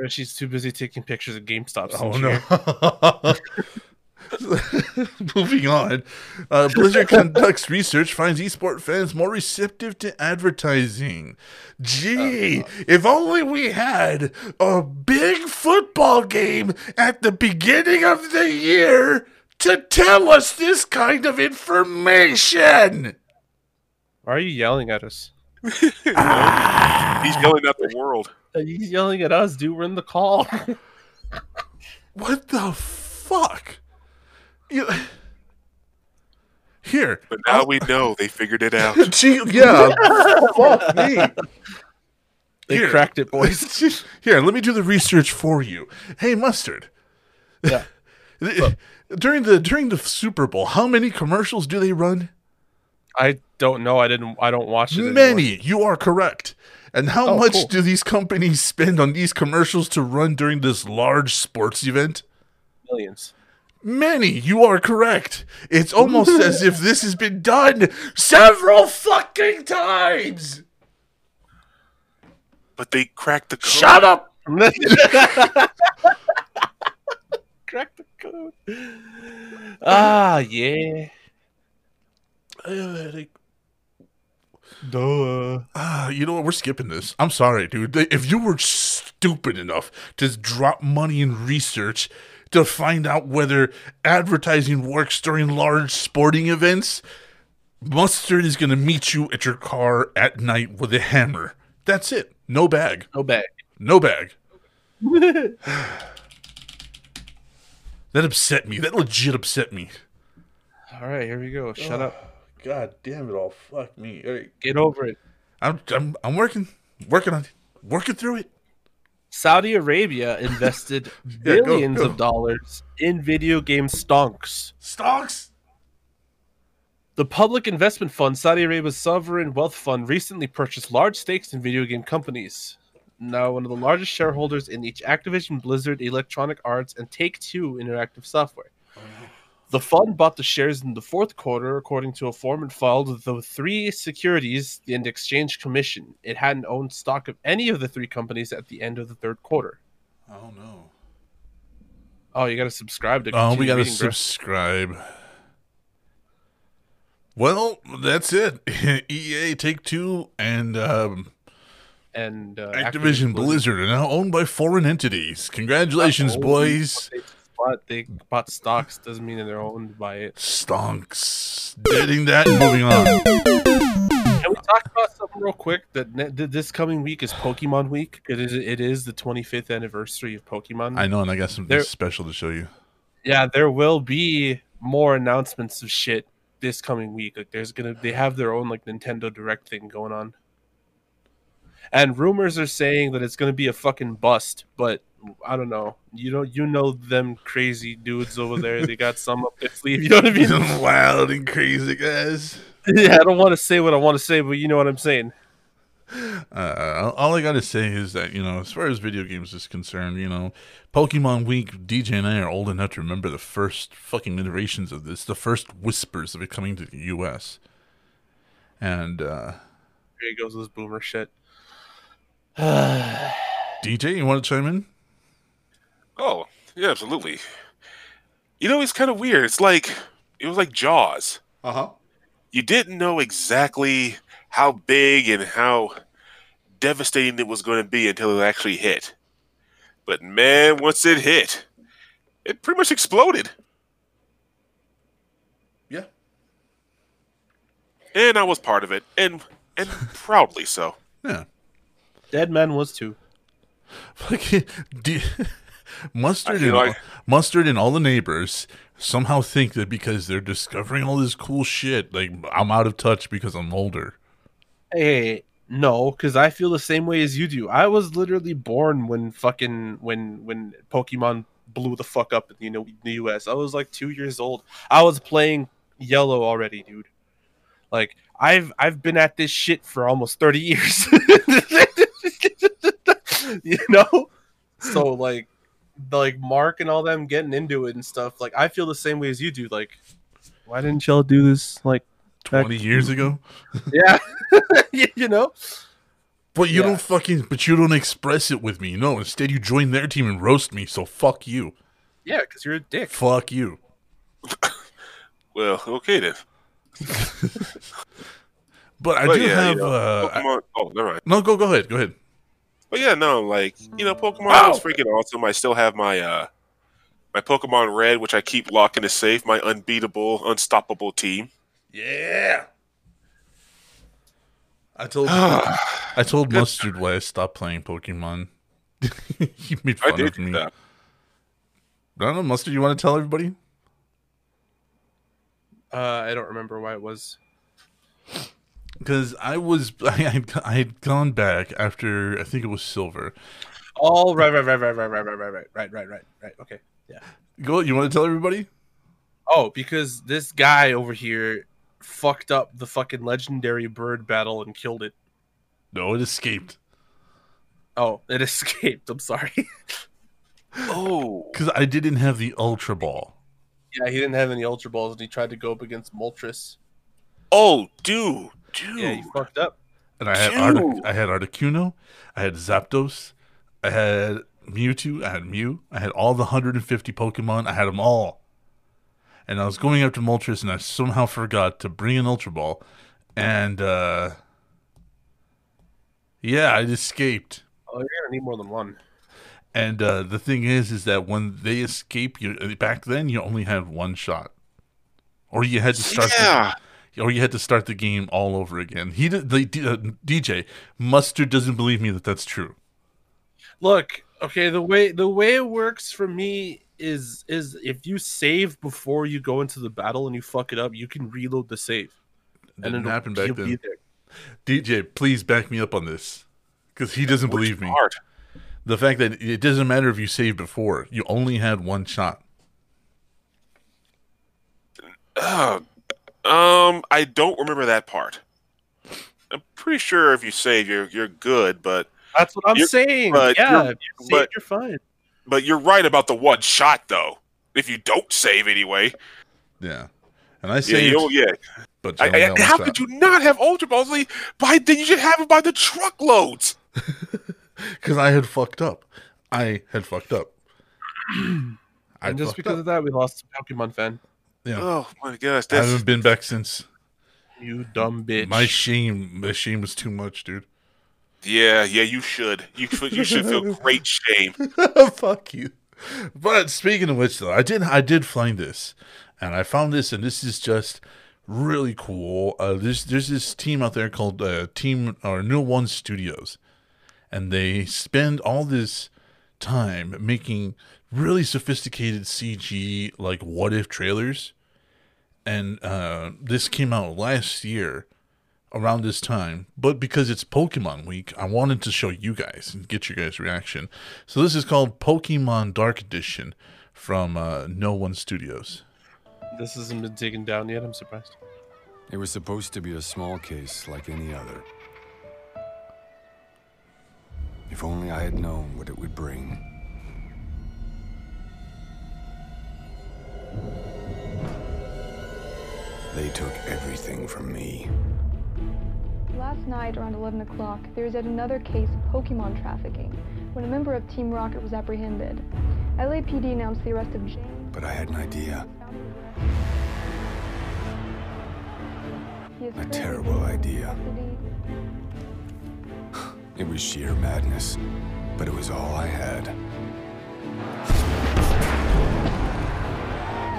Or She's too busy taking pictures of GameStop. Oh since no. Moving on. Uh, Blizzard conducts research, finds esport fans more receptive to advertising. Gee, if only we had a big football game at the beginning of the year to tell us this kind of information. Why are you yelling at us? He's yelling at the world. He's yelling at us, dude. We're in the call. What the fuck? You... Here, But now we know they figured it out. Gee, yeah, fuck me. they Here. cracked it, boys. Here, let me do the research for you. Hey, mustard. Yeah. during the during the Super Bowl, how many commercials do they run? I don't know. I didn't. I don't watch it. anymore. Many. You are correct. And how Oh, much cool. do these companies spend on these commercials to run during this large sports event? millions. Many. You are correct. It's almost as if this has been done several fucking times. But they cracked the code. Shut up. Crack the code. Ah, yeah. Uh, Duh. Ah, you know what? We're skipping this. I'm sorry, dude. If you were stupid enough to drop money in research to find out whether advertising works during large sporting events, Mustard is going to meet you at your car at night with a hammer. That's it. No bag. No bag. No bag. That upset me. That legit upset me. All right, here we go. Shut up. God damn it all. Fuck me. Right. Get over it. I'm, I'm, I'm working. Working on it. Working through it. Saudi Arabia invested Yeah, billions go. of dollars in video game stonks. Stocks. The public investment fund, Saudi Arabia's sovereign wealth fund, recently purchased large stakes in video game companies. Now, one of the largest shareholders in each Activision, Blizzard, Electronic Arts, and Take Two Interactive Software. The fund bought the shares in the fourth quarter, according to a form it filed with the three securities and exchange commission. It hadn't owned stock of any of the three companies at the end of the third quarter. Oh no. Oh, you got to subscribe to. Oh, we gotta reading, bro. subscribe. Well, that's it. EA, Take Two, and um, and uh, Activision Blizzard are now owned by foreign entities. Congratulations, Oh, boys. Bought, they bought stocks doesn't mean that they're owned by it. Stonks. Getting that and moving on. Can we talk about something real quick? That this coming week is Pokemon Week. It is it is the 25th anniversary of Pokemon. I know, and I got something There- special to show you. yeah, there will be more announcements of shit this coming week. Like there's gonna they have their own like Nintendo Direct thing going on. And rumors are saying that it's gonna be a fucking bust, but I don't know. You know you know them crazy dudes over there. They got some up their sleeve. You know what I mean? Wild and crazy guys. yeah, I don't want to say what I want to say, but you know what I'm saying. Uh, all I gotta say is that you know, as far as video games is concerned, you know, Pokemon Week, DJ and I are old enough to remember the first fucking iterations of this, the first whispers of it coming to the U.S. And uh, Here he goes this boomer shit. DJ, you want to chime in? Oh, yeah, absolutely. You know, it's kind of weird. It's like it was like Jaws. Uh huh. You didn't know exactly how big and how devastating it was going to be until it actually hit. But man, once it hit, it pretty much exploded. Yeah. And I was part of it, and and proudly so. Yeah. Dead man was too. Fucking D- mustard I feel and all, like- mustard and all the neighbors somehow think that because they're discovering all this cool shit, like I'm out of touch because I'm older. Hey, no, because I feel the same way as you do. I was literally born when fucking when when Pokemon blew the fuck up in you know the U.S. I was like two years old. I was playing Yellow already, dude. Like I've I've been at this shit for almost thirty years. you know, so like like Mark and all them getting into it and stuff. Like I feel the same way as you do. Like, why didn't y'all do this? Like, Twenty years ago. yeah, you know. But you Yeah. don't fucking but you don't express it with me. No, instead you join their team and roast me, so fuck you. Yeah, because you're a dick. Fuck you. Well, okay then. But I But do yeah, have you know, uh I- Pokemon. oh, never mind. No, go go ahead. Go ahead. But yeah, no, like you know, Pokemon Wow. was freaking awesome. I still have my uh my Pokemon Red, which I keep locking to safe. My unbeatable, unstoppable team. Yeah. I told I told Mustard why I stopped playing Pokemon. he made I fun did of me. that. I don't know, Mustard, you want to tell everybody? Uh, I don't remember why it was. Because I was I had, I had gone back after I think it was Silver. Oh, right, right, right, right, right, right, right, right, right, right, right, right, right. Okay. Yeah. Go. You want to tell everybody? Oh, because this guy over here fucked up the fucking legendary bird battle and killed it. No, it escaped. Oh, it escaped. I'm sorry. Oh, Because I didn't have the Ultra Ball. yeah, he didn't have any ultra balls, and he tried to go up against Moltres. oh, dude, dude. Yeah, he fucked up. And I had. Artic- I had Articuno, I had Zapdos, I had Mewtwo, I had Mew, I had all the 150 Pokemon, I had them all. And I was going after Moltres, and I somehow forgot to bring an Ultra Ball, and uh, yeah, I escaped. Oh, you're gonna need more than one. And uh, the thing is, is that when they escape, you back then you only had one shot, or you had to start. Yeah, or you had to start the game all over again. He did, the uh, DJ Mustard doesn't believe me that that's true. Look, okay, the way the way it works for me is is if you save before you go into the battle and you fuck it up, you can reload the save. Didn't it'll- happen back then. DJ, please back me up on this because he doesn't Which believe me. part? The fact that it doesn't matter if you saved before, you only had one shot. Uh, um, I don't remember that part. I'm pretty sure if you save, you're you're good, but That's what I'm saying. but yeah, you're- if you save, but- you're fine. but you're right about the one shot though. If you don't save anyway, Yeah, and I yeah, saved, you, yeah. but I, I, how shot. could you not have Ultra Balls? Like, by then you should have it by the truckloads. Because I had fucked up. I had fucked up. I And just because up. of that, we lost a Pokemon fan. Yeah. Oh my gosh, I haven't been back since. You dumb bitch. My shame, my shame was too much, dude. yeah, yeah. You should, you should, you should feel great shame. Fuck you. But speaking of which, though, I did I did find this, and I found this, and this is just really cool. Uh, there's there's this team out there called uh, Team or New One Studios, and they spend all this time making really sophisticated CG like what if trailers, and uh, this came out last year around this time. But because it's Pokemon Week, I wanted to show you guys and get your guys' reaction. So this is called Pokemon Dark Edition from uh, No One Studios. This hasn't been taken down yet. I'm surprised. It was supposed to be a small case like any other. If only I had known what it would bring. They took everything from me. Last night, around 11 o'clock, there was yet another case of Pokemon trafficking when a member of Team Rocket was apprehended. LAPD announced the arrest of James. But I had an idea. A terrible idea. It was sheer madness, but it was all I had.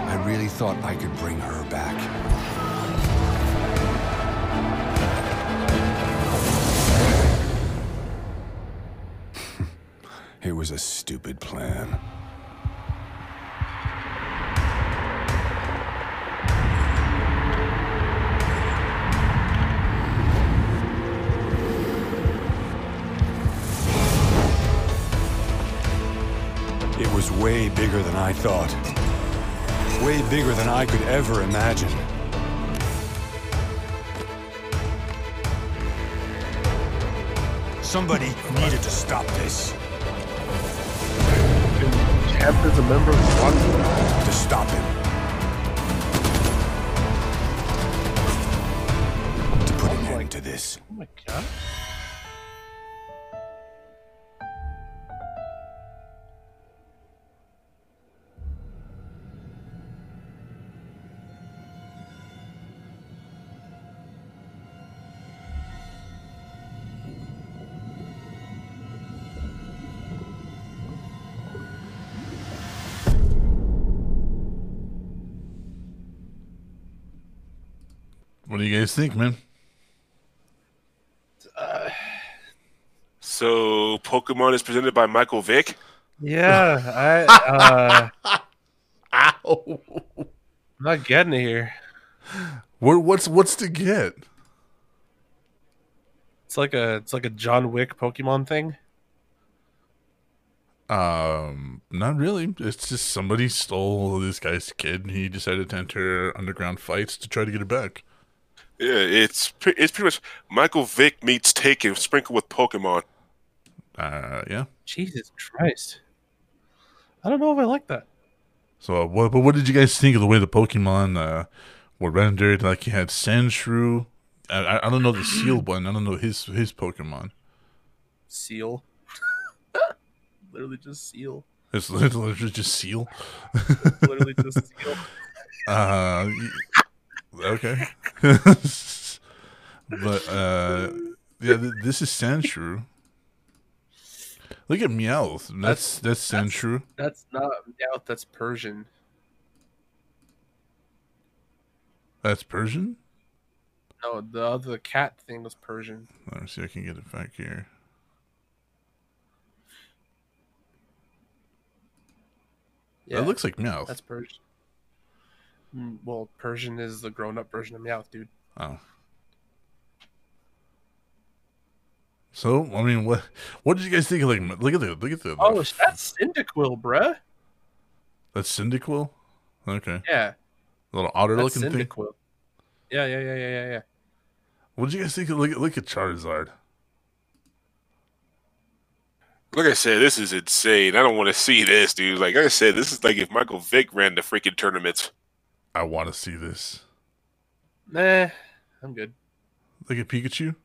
I really thought I could bring her back. It was a stupid plan. It was way bigger than I thought. Way bigger than I could ever imagine. Somebody needed to stop this. Champ is a member of. To stop him. To put an end to this. Oh my god. Guys think, man? So Pokemon is presented by Michael Vick. Yeah, I uh Ow! I'm not getting it here. What, what's what's to get? It's like a it's like a John Wick Pokemon thing. Um, not really. It's just somebody stole this guy's kid, and he decided to enter underground fights to try to get it back. Yeah, it's pre- it's pretty much Michael Vick meets Taken sprinkled with Pokemon. Uh, yeah. Jesus Christ. I don't know if I like that. So, uh, what? But what did you guys think of the way the Pokemon uh, were rendered? Like you had Sandshrew. I, I I don't know the Seal one. I don't know his his Pokemon. Seal. Literally just seal. It's literally just seal. Literally just seal. Uh, y- okay. but uh, yeah, th- this is Sandshrew. Look at Meowth. That's that's Sandshrew. That's not Meowth, that's Persian. That's Persian. No, the other cat thing was Persian. Let me see. if I can get it back here. Yeah, That looks like Meowth. that's Persian. Mm, Well, Persian is the grown-up version of Meowth, dude. Oh. So I mean, what what did you guys think of like? Look at the look at the. Oh, that's Cyndaquil, bruh. that's Cyndaquil. Okay, Yeah, A little otter that's looking thing. Cyndaquil. Yeah, yeah, yeah, yeah, yeah, yeah. What did you guys think of look at look at Charizard? Like I said, this is insane. I don't want to see this, dude. Like I said, this is like if Michael Vick ran the freaking tournaments. I want to see this. Nah, I'm good. Like a Pikachu.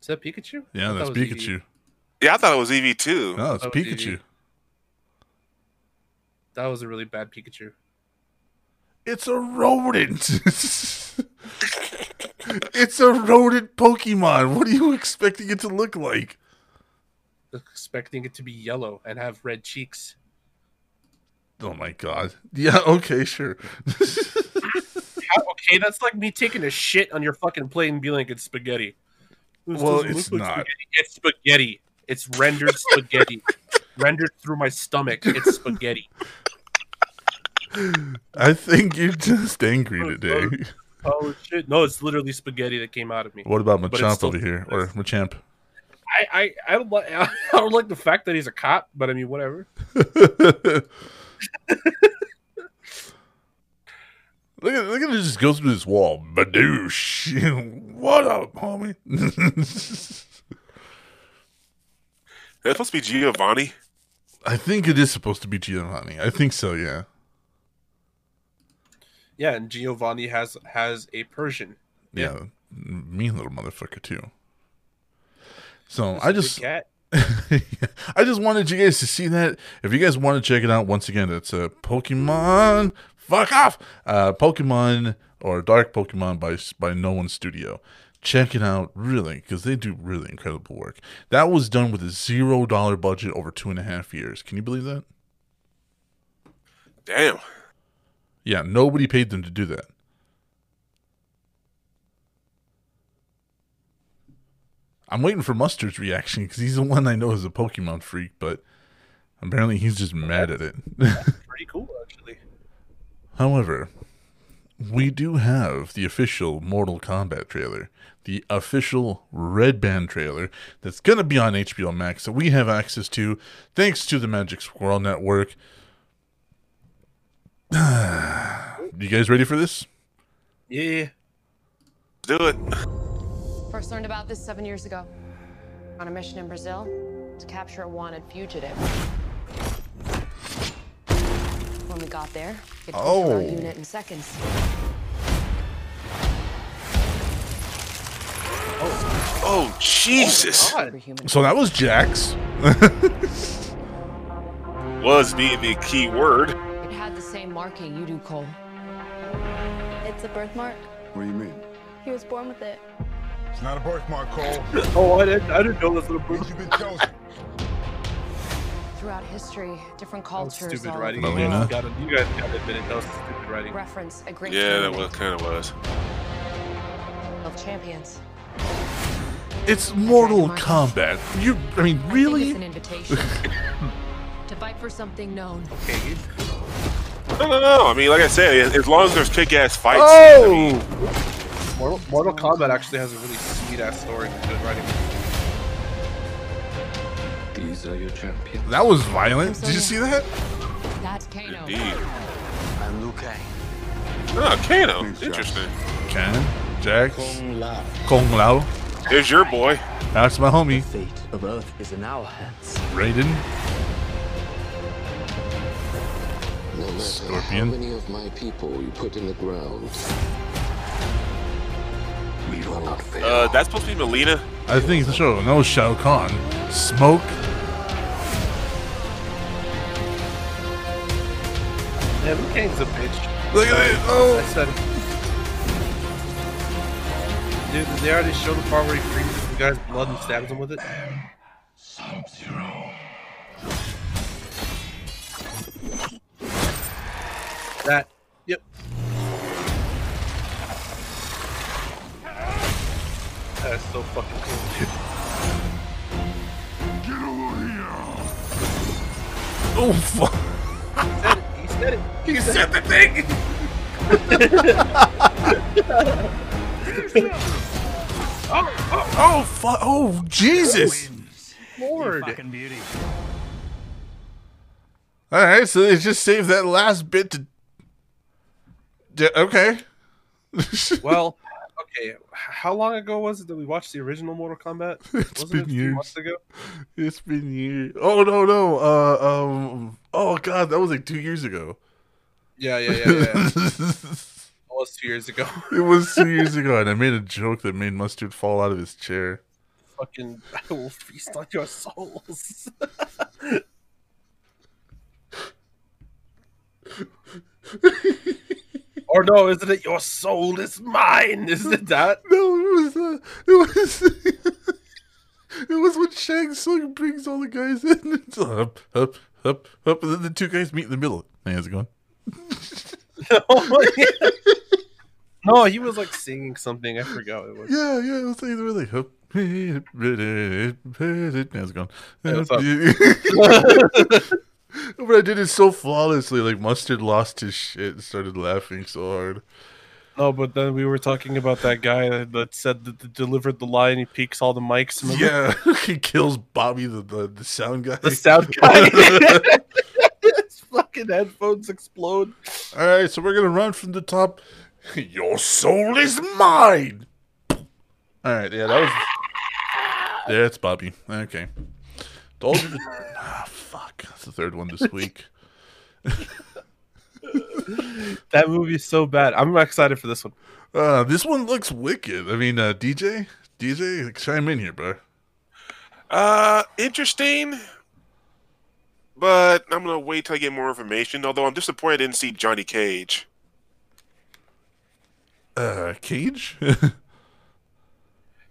Is that Pikachu? Yeah, that's thought it Eevee. Pikachu. Yeah, I thought it was Eevee too. No, it's Pikachu. Eevee. That was a really bad Pikachu. It's a rodent. it's a rodent Pokemon. What are you expecting it to look like? Expecting it to be yellow and have red cheeks. Oh my god. Yeah, okay, sure. Okay, that's like me taking a shit on your fucking plate and being like it's spaghetti. This Well, it's like not. Spaghetti. It's spaghetti. It's rendered spaghetti. rendered through my stomach. It's spaghetti. I think you're just angry oh, today. Oh, oh shit! No, it's literally spaghetti that came out of me. What about Machamp over here? Or Machamp? I, I, I don't like I don't like the fact that he's a cop, but I mean whatever. Look at look at it just goes through this wall. Badoosh. what up, homie? That's supposed to be Giovanni. I think it is supposed to be Giovanni. I think so, yeah. Yeah, and Giovanni has has a Persian. Yeah. Mean little motherfucker too. So It's I a good just cat. I just wanted you guys to see that. If you guys want to check it out, once again, it's a Pokemon. Fuck off. Uh, Pokemon or Dark Pokemon by by No One Studio. Check it out, really, because they do really incredible work. That was done with a zero dollar budget over two and a half years. Can you believe that? Damn. Yeah, nobody paid them to do that. I'm waiting for Mustard's reaction because he's the one I know is a Pokemon freak, but apparently he's just mad at it. Pretty cool actually. However, we do have the official Mortal Kombat trailer, the official Red Band trailer that's going to be on HBO Max that we have access to thanks to the Magic Squirrel Network. you guys ready for this? Yeah. Do it. First learned about this seven years ago. On a mission in Brazil to capture a wanted fugitive. When we got there, it Oh. our unit in seconds. Oh, oh Jesus! Oh, God. Superhuman. So that was Jax. Was being the key word. It had the same marking you do, Cole. It's a birthmark. What do you mean? He was born with it. It's not a birthmark, Cole. Oh, I didn't I didn't know this little Means you've been chosen. Throughout history, different That was cultures stupid all writing. Mileena? You, world gotta, you guys gotta admit it. That was stupid writing. reference a great Yeah, that was kind of was. of champions. It's Mortal Kombat. You, I mean, I really? it's an invitation to fight for something known. Okay. No, no, no. I mean, like I said, as long as there's kick-ass fights. I oh! mean, Oh! Mortal, Mortal Kombat actually has a really sweet ass story and good writing. These are your champions. That was violent. Did you see that? That's Kano. indeed. I'm Liu Kang. Oh, Kano. Thanks, Interesting. Can, Jax, Kung Lao. Kung Lao. There's your boy. That's my homie, Fate of Earth is in our hands. Raiden. No matter Scorpion. how many of my people you put in the ground, We will not fail. Uh, that's supposed to be Mileena. I think so. No, Shao Kahn. Smoke. Yeah, Liu Kang's a bitch. Look at it. I Oh. said. Dude, did they already show the part where he freezes the guy's blood and stabs him with it? Sub Zero. That. That's so fucking cool. Oh, fuck. He said it. He said the thing. oh, oh, Oh! fuck. Oh, Jesus. Lord. fucking beauty. All right, so they just saved that last bit to. D- okay. Well, okay. How long ago was it that we watched the original Mortal Kombat? It's Wasn't been it years. months ago? It's been years. Oh no no. Uh um. Oh god, that was like two years ago. Yeah, yeah, yeah, yeah. was two years ago. it was two years ago, and I made a joke that made Mustard fall out of his chair. Fucking, I will feast on your souls. Or no, isn't it your soul is mine? Isn't it that? No, it was. Uh, it was. it was when Shang Tsung brings all the guys in. It's up, up, up, up, and then the two guys meet in the middle. Hey, how's it going? no, yeah. no, he was like singing something. I forgot what it was. Yeah, yeah, it was like they were like, up. How's it going? Hey, what's up? but I did it so flawlessly. Like mustard lost his shit and started laughing so hard. No, but then we were talking about that guy that, said that, delivered the lie and he peeks all the mics. remember? Yeah, he kills Bobby, the, the the sound guy. The sound guy. His fucking headphones explode. All right, so we're gonna run from the top. Your soul is mine. All right, yeah, that was. Yeah, it's Bobby. Okay, told you. To... Ah, Fuck. That's the third one this week. That movie is so bad. I'm excited for this one. Uh, this one looks wicked. I mean, uh, DJ, DJ, chime in here, bro. Uh, interesting. But I'm gonna wait till I get more information. Although I'm disappointed I didn't see Johnny Cage. Uh, Cage.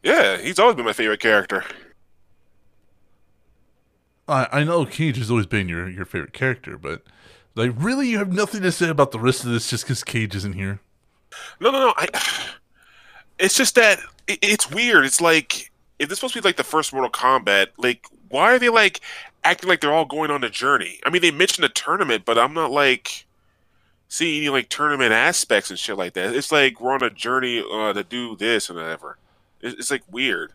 Yeah, he's always been my favorite character. I I know Cage has always been your your favorite character, but like, really, you have nothing to say about the rest of this just because Cage isn't here. No, no, no. I, it's just that it, it's weird. It's like if this is supposed to be like the first Mortal Kombat, like why are they like acting like they're all going on a journey? I mean, they mentioned a tournament, but I'm not like seeing any like tournament aspects and shit like that. It's like we're on a journey uh, to do this and whatever. It's, it's like weird.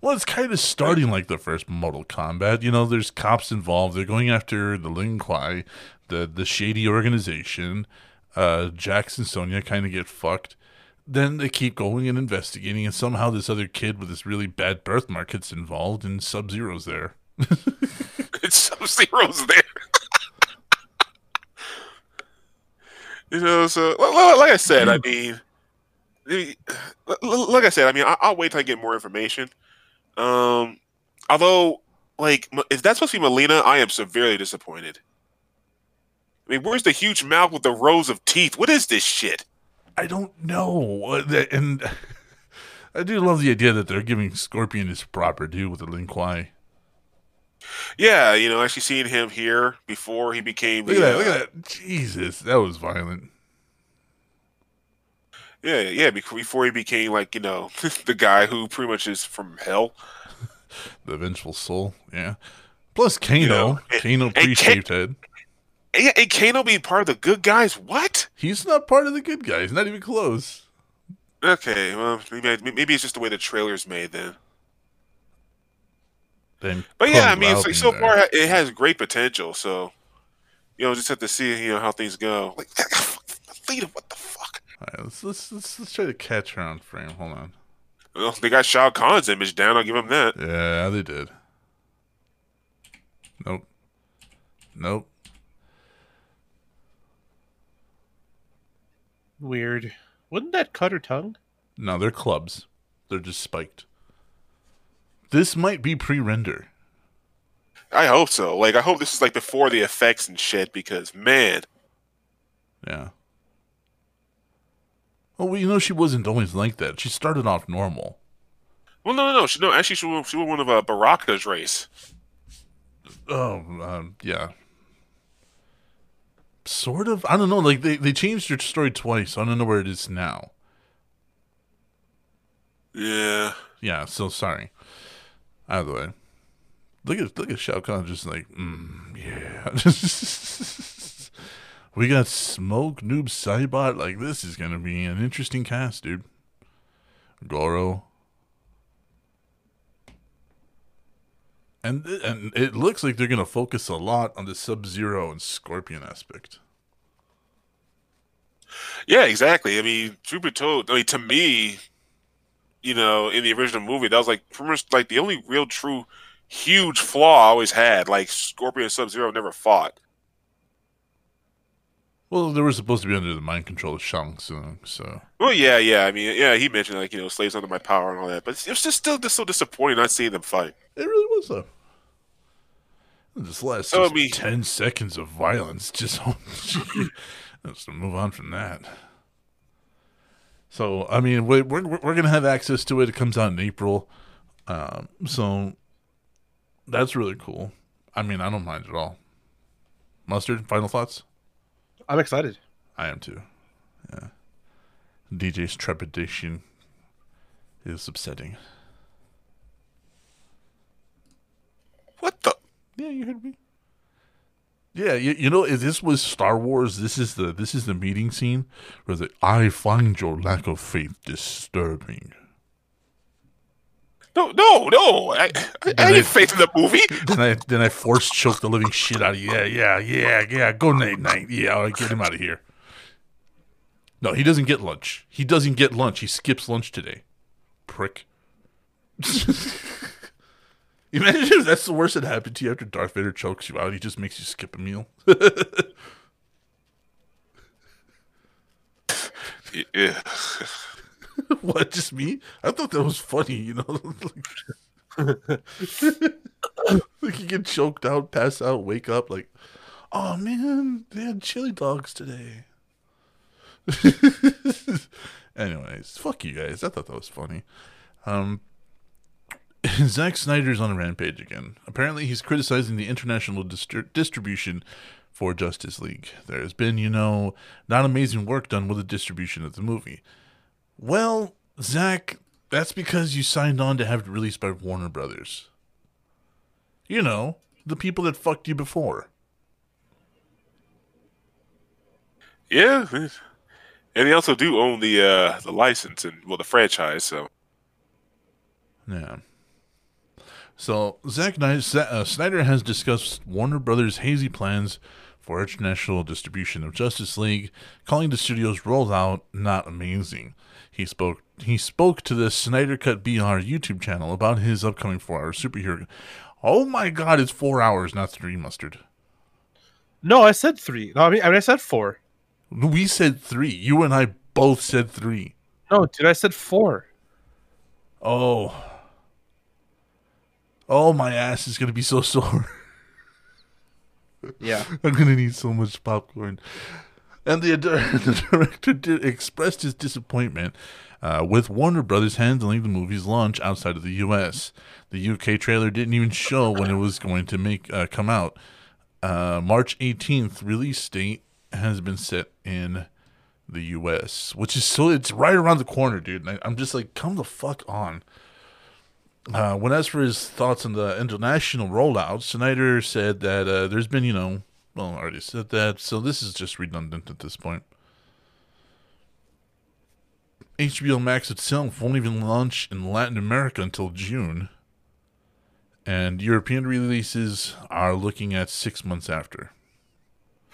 Well, it's kind of starting like the first Mortal Kombat. You know, there's cops involved. They're going after the Lin Kuei, the the shady organization. Uh, Jax and Sonya kind of get fucked. Then they keep going and investigating, and somehow this other kid with this really bad birthmark gets involved, and Sub Zero's there. it's Sub Zero's there. you know, so li- li- like I said, I mean, the- li- like I said, I mean, I- I'll wait till I get more information. Um, although, like, if that's supposed to be Mileena, I am severely disappointed. I mean, where's the huge mouth with the rows of teeth? What is this shit? I don't know, Uh, and I do love the idea that they're giving Scorpion his proper due with the Lin Kuei. Yeah, you know, actually seeing him here before he became. Look at that! Look uh, at that! Jesus, that was violent. Yeah, yeah, before he became like you know the guy who pretty much is from hell. The vengeful soul, yeah. Plus Kano, You know, Kano pre-shaved head. And, Kano being part of the good guys. What? He's not part of the good guys. Not even close. Okay, well maybe I- maybe it's just the way the trailer's made then. Then, But yeah, I mean, Lao it's like so there. far it has great potential. So you know, just have to see you know how things go. Like, Lita, what the fuck? All right, let's, let's let's let's try to catch her on frame. Hold on. Well, they got Shao Kahn's image down. I'll give them that. Yeah, they did. Nope. Nope. Weird. Wouldn't that cut her tongue? No, they're clubs. They're just spiked. This might be pre-render. I hope so. Like, I hope this is like before the effects and shit. Because man, Yeah. Well, you know, she wasn't always like that. She started off normal. well, no, no, no. She no, actually, she was, she was one of uh, Baraka's race. Oh, um, yeah. Sort of. I don't know. Like they, they changed her story twice. I don't know where it is now. Yeah. Yeah. So sorry. Either way, look at look at Shao Kahn just like, mm, yeah. we got Smoke, Noob, Cybot. Like this is gonna be an interesting cast, dude. Goro. And, and it looks like they're going to focus a lot on the Sub Zero and Scorpion aspect. Yeah, exactly. I mean, truth be told, I mean, to me, you know, in the original movie, that was like pretty much like the only real true huge flaw I always had. Like Scorpion and Sub Zero never fought. Well, they were supposed to be under the mind control of Shang Tsung, so. Well, yeah, yeah. I mean, yeah, he mentioned like you know slaves under my power and all that, but it was just still just so disappointing not seeing them fight. It really was, though. This last So, I just mean- 10 seconds of violence, just let's move on from that. So, I mean, we- we're, we're, we're going to have access to it. It comes out in April. Um, so, that's really cool. I mean, I don't mind at all. Mustard, final thoughts? I'm excited. I am too. Yeah. DJ's trepidation is upsetting. What the? Yeah, you heard me. Yeah, you, you know, if this was Star Wars, this is the this is the meeting scene where the I find your lack of faith disturbing. No, no, no. I, I, I they- faith in the movie. Then I then I force choke the living shit out of you. Yeah, yeah, yeah, yeah. Go night night. Yeah, all right, get him out of here. No, he doesn't get lunch. He doesn't get lunch. He skips lunch today. Prick. Imagine if that's the worst that happened to you after Darth Vader chokes you out. He just makes you skip a meal. Yeah. what? Just me? I thought that was funny. You know, like, you get choked out, pass out, wake up, like, oh man, they had chili dogs today. Anyways, fuck you guys. I thought that was funny. Um, Zack Snyder's on a rampage again. Apparently, he's criticizing the international distri- distribution for Justice League. There's been, you know, not amazing work done with the distribution of the movie. Well, Zach, that's because you signed on to have it released by Warner Brothers. You know, the people that fucked you before. Yeah. And they also do own the uh, the license and well the franchise. So Yeah. So Zack uh, Snyder has discussed Warner Brothers' hazy plans for international distribution of Justice League, calling the studio's rollout not amazing. He spoke he spoke to the Snyder Cut BR YouTube channel about his upcoming four-hour superhero. Oh my God! It's four hours, not three. Mustard. No, I said three. No, I mean, I, mean, I said four. We said three. You and I both said three. No, dude, I said four. Oh. Oh, my ass is gonna be so sore. Yeah. I'm gonna need so much popcorn. And the, the director did, expressed his disappointment uh, with Warner Brothers handling the movie's launch outside of the U.S. The UK trailer didn't even show when it was going to make uh, come out. Uh, March 18th release date has been set in the U.S., which is so it's right around the corner, dude. I, I'm just like, come the fuck on. Uh, when as for his thoughts on the international rollout, Snyder said that uh, there's been, you know, well, I already said that, so this is just redundant at this point. HBO Max itself won't even launch in Latin America until June, and European releases are looking at six months after.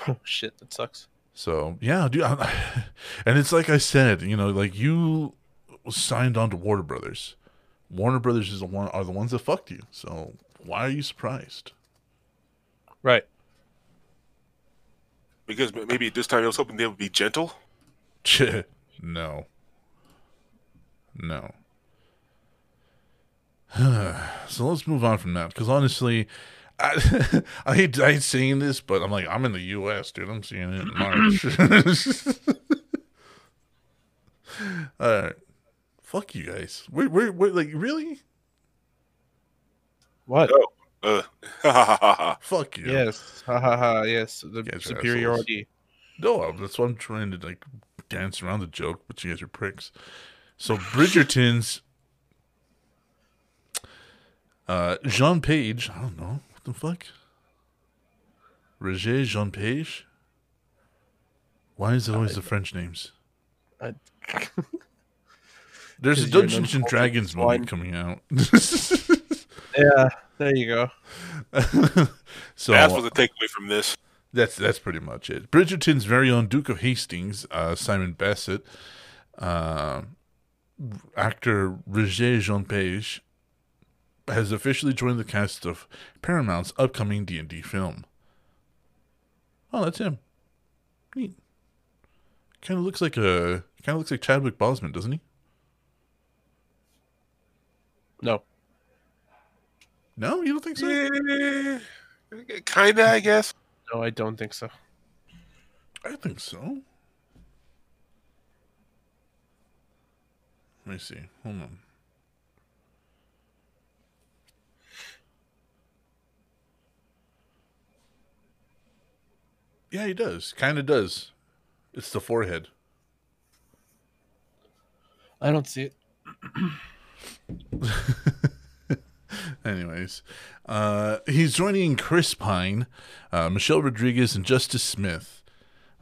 Oh shit, that sucks. So yeah, dude, I, and it's like I said, you know, like you signed on to Warner Brothers. Warner Brothers is the one are the ones that fucked you. So why are you surprised? Right. because maybe this time I was hoping they would be gentle. no. No. so let's move on from that because honestly, I I hate I hate saying this, but I'm like I'm in the U.S., dude. I'm seeing it in March. All right, fuck you guys. Wait, wait, wait. Like really? What? Oh, uh, Fuck you. Yes. Ha ha ha. Yes. The Guys superiority. No, that's why I'm trying to like dance around the joke, but you guys are pricks. So Bridgerton's uh Jean Page, I don't know. What the fuck? Regé-Jean Page? Why is it always the French names? I- There's a Dungeons and Dragons movie swine. coming out. Yeah. There you go. so that's what the takeaway from this. That's that's pretty much it. Bridgerton's very own Duke of Hastings, uh, Simon Basset, uh, actor Regé-Jean Page, has officially joined the cast of Paramount's upcoming D and D film. Oh, that's him. Neat. Kind of looks like a kind of looks like Chadwick Boseman, doesn't he? No. No, you don't think so? Yeah, kinda, I guess. No, I don't think so. I think so. Let me see. Hold on. Yeah, he does. Kind of does. It's the forehead. I don't see it. Anyways, uh, he's joining Chris Pine, uh, Michelle Rodriguez, and Justice Smith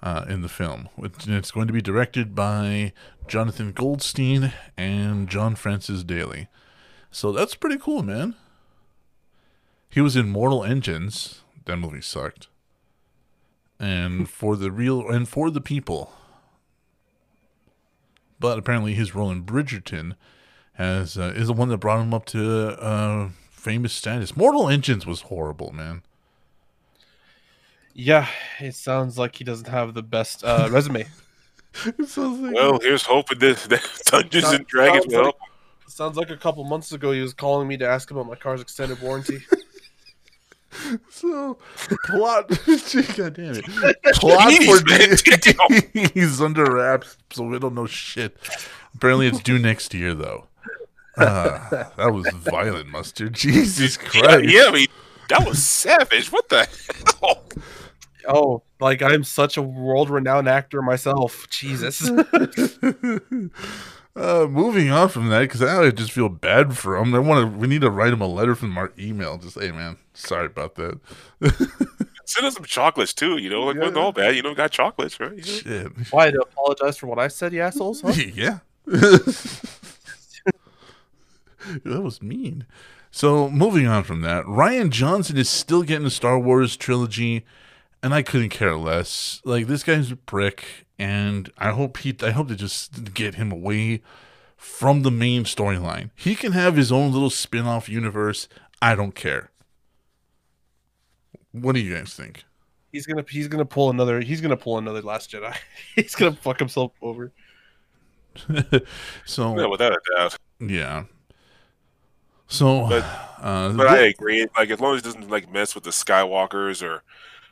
uh, in the film. It's going to be directed by Jonathan Goldstein and John Francis Daley. So that's pretty cool, man. He was in Mortal Engines. That movie sucked. And for the real and for the people. But apparently his role in Bridgerton has uh, is the one that brought him up to uh, famous status. Mortal Engines was horrible, man. Yeah, it sounds like he doesn't have the best uh, resume. It like Well, here's hoping that, that Dungeons and Dragons sounds will like, help. sounds like a couple months ago he was calling me to ask about my car's extended warranty. so plot. God damn it! Plot Jeez, for man, he's under wraps, so we don't know shit. Apparently, it's due next year, though. Uh, that was violent, mustard. Jesus Christ! yeah, I mean, that was savage. What the hell? oh, like I'm such a world-renowned actor myself. Jesus. Uh, moving on from that, because I just feel bad for him. I want to. We need to write him a letter from our email. Just hey, man, sorry about that. Send us some chocolates too. You know, like Yeah. wasn't all bad. You know, got chocolates, right? You know? Shit. Why to apologize for what I said, you assholes? Huh? yeah. that was mean. So, moving on from that, Rian Johnson is still getting a Star Wars trilogy, and I couldn't care less. Like this guy's a prick, and I hope he, I hope to just get him away from the main storyline. He can have his own little spin-off universe. I don't care. What do you guys think? He's gonna he's gonna pull another he's gonna pull another Last Jedi. he's gonna fuck himself over. so, Yeah, without a doubt. yeah. So, But- uh, But I agree. Like as long as it doesn't like mess with the Skywalkers or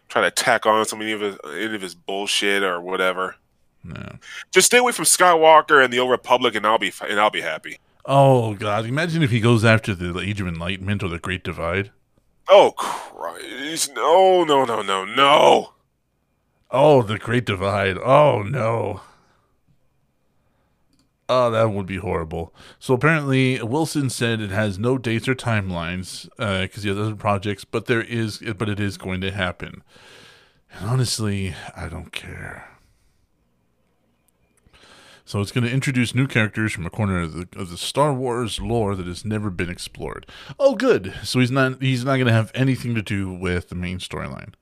try to tack on some any of his any of his bullshit or whatever. no. Just stay away from Skywalker and the Old Republic, and I'll be and I'll be happy. Oh God! Imagine if he goes after the Age of Enlightenment or the Great Divide. Oh Christ! No, no, no, no, no! Oh, the Great Divide. Oh no. Oh, that would be horrible. So apparently, Wilson said it has no dates or timelines uh, because he has other projects, but there is, but it is going to happen. And honestly, I don't care. So it's going to introduce new characters from a corner of the, of the Star Wars lore that has never been explored. Oh, good. So he's not he's not going to have anything to do with the main storyline.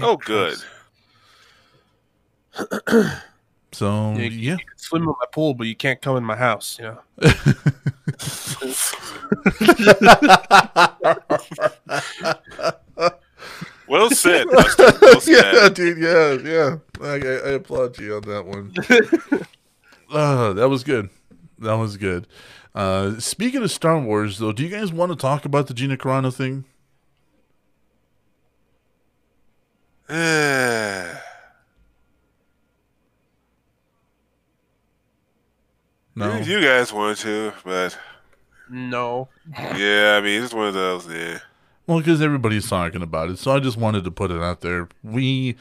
Oh, good. So Yeah, yeah, You can swim in my pool, but you can't come in my house. You know. Well said, Buster. Well said. yeah, dude. Yeah, yeah. I, I, I applaud you on that one. uh, that was good. That was good. Uh, speaking of Star Wars, though, do you guys want to talk about the Gina Carano thing? No. You guys want to, but No. yeah, I mean it's one of those. Yeah. Well, because everybody's talking about it, so I just wanted to put it out there. We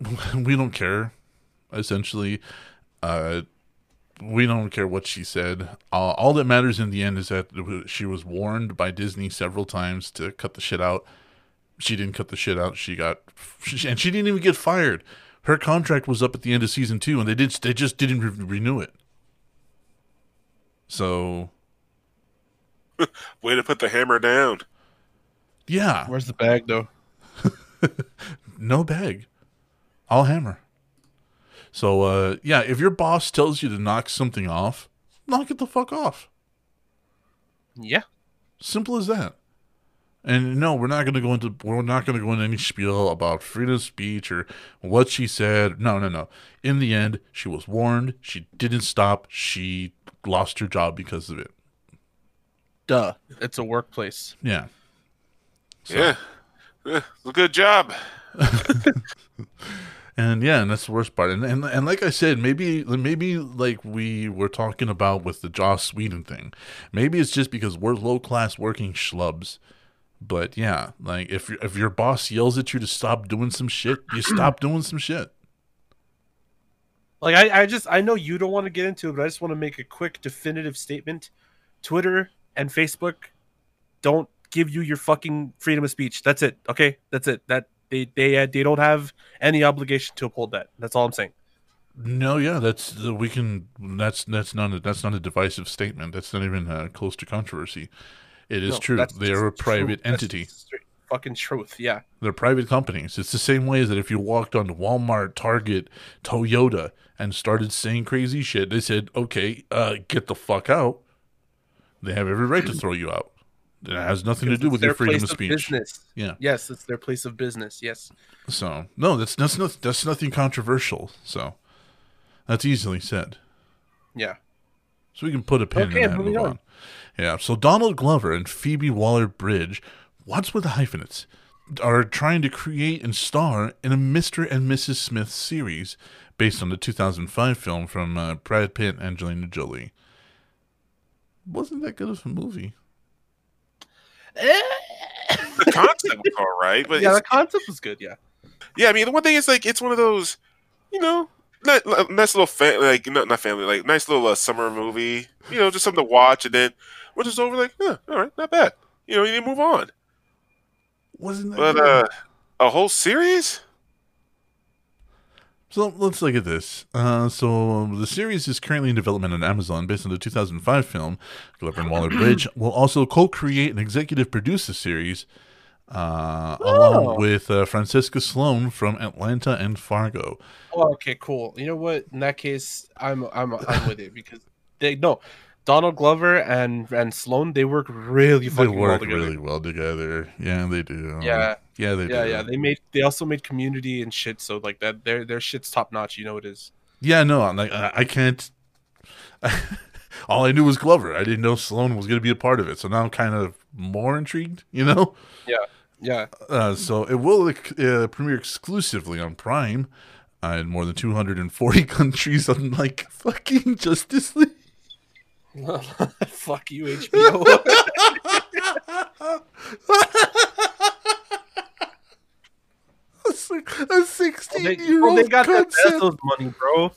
we don't care, essentially. Uh, we don't care what she said. Uh, all that matters in the end is that she was warned by Disney several times to cut the shit out. She didn't cut the shit out. She got, and she didn't even get fired. Her contract was up at the end of season two, and they did. They just didn't re- renew it. So Way to put the hammer down. yeah, Where's the bag though? no bag. I'll hammer. So uh yeah, if your boss tells you to knock something off, knock it the fuck off. Yeah. Simple as that. And no, we're not gonna go into we're not gonna go into any spiel about freedom of speech or what she said. No, no, no. In the end, she was warned, she didn't stop, she lost your job because of it. Duh. It's a workplace. Yeah. Yeah. Yeah, good job. And yeah, and that's the worst part. And, and and like I said, maybe maybe like we were talking about with the Joss Whedon thing, maybe it's just because we're low class working schlubs. But yeah, like if if your boss yells at you to stop doing some shit, you stop doing some shit. Like I, I just I know you don't want to get into it, but I just want to make a quick definitive statement. Twitter and Facebook don't give you your fucking freedom of speech. That's it. Okay, that's it. That they they uh, they don't have any obligation to uphold that. That's all I'm saying. No, yeah, that's the we can. That's that's not a, that's not a divisive statement. That's not even uh, close to controversy. It is No, true. They are a private. That's entity. straight fucking truth. Yeah. They're private companies. It's the same way as that if you walked onto Walmart, Target, Toyota, and started saying crazy shit, they said, "Okay, uh, get the fuck out." They have every right to throw you out. It has nothing to do with your their freedom place of speech. Business. Yeah. Yes, it's their place of business. Yes. So no, that's that's not that's nothing controversial. So that's easily said. Yeah. So we can put a pin Okay, in that and move on. on. Yeah. So Donald Glover and Phoebe Waller Bridge, what's with the hyphenates, are trying to create and star in a Mr. and Mrs. Smith series based on the 2005 film from uh, Brad Pitt and Angelina Jolie. Wasn't that good of a movie? The concept was all right, but yeah, the concept was good. Yeah. yeah, I mean, the one thing is like it's one of those, you know, not, like, nice little fa- like not not family, like nice little uh, summer movie. You know, just something to watch, and then we're just over like, yeah, all right, not bad. You know, you need to move on. Wasn't that But uh, a whole series? So let's look at this. Uh, so the series is currently in development on Amazon based on the 2005 film. Glover and Waller Bridge will also co-create and executive produce the series, uh, Oh. along with uh, Francesca Sloane from Atlanta and Fargo. Oh, okay, cool. You know what? In that case, I'm I'm I'm with it because they no Donald Glover and and Sloane they work really They fucking well work together. really well together. Yeah, they do. Yeah. yeah, they yeah, do. yeah. They made they also made Community and shit. So like that, their their shit's top notch. You know it is. Yeah, no, I'm like I, I can't. All I knew was Glover. I didn't know Sloane was going to be a part of it. So now I'm kind of more intrigued. You know. Yeah, yeah. Uh, so it will uh, premiere exclusively on Prime uh, in more than 240 countries, unlike fucking Justice League. Fuck you, HBO. a 16 they, oh, year well, old they got that concept. Bezos money, bro.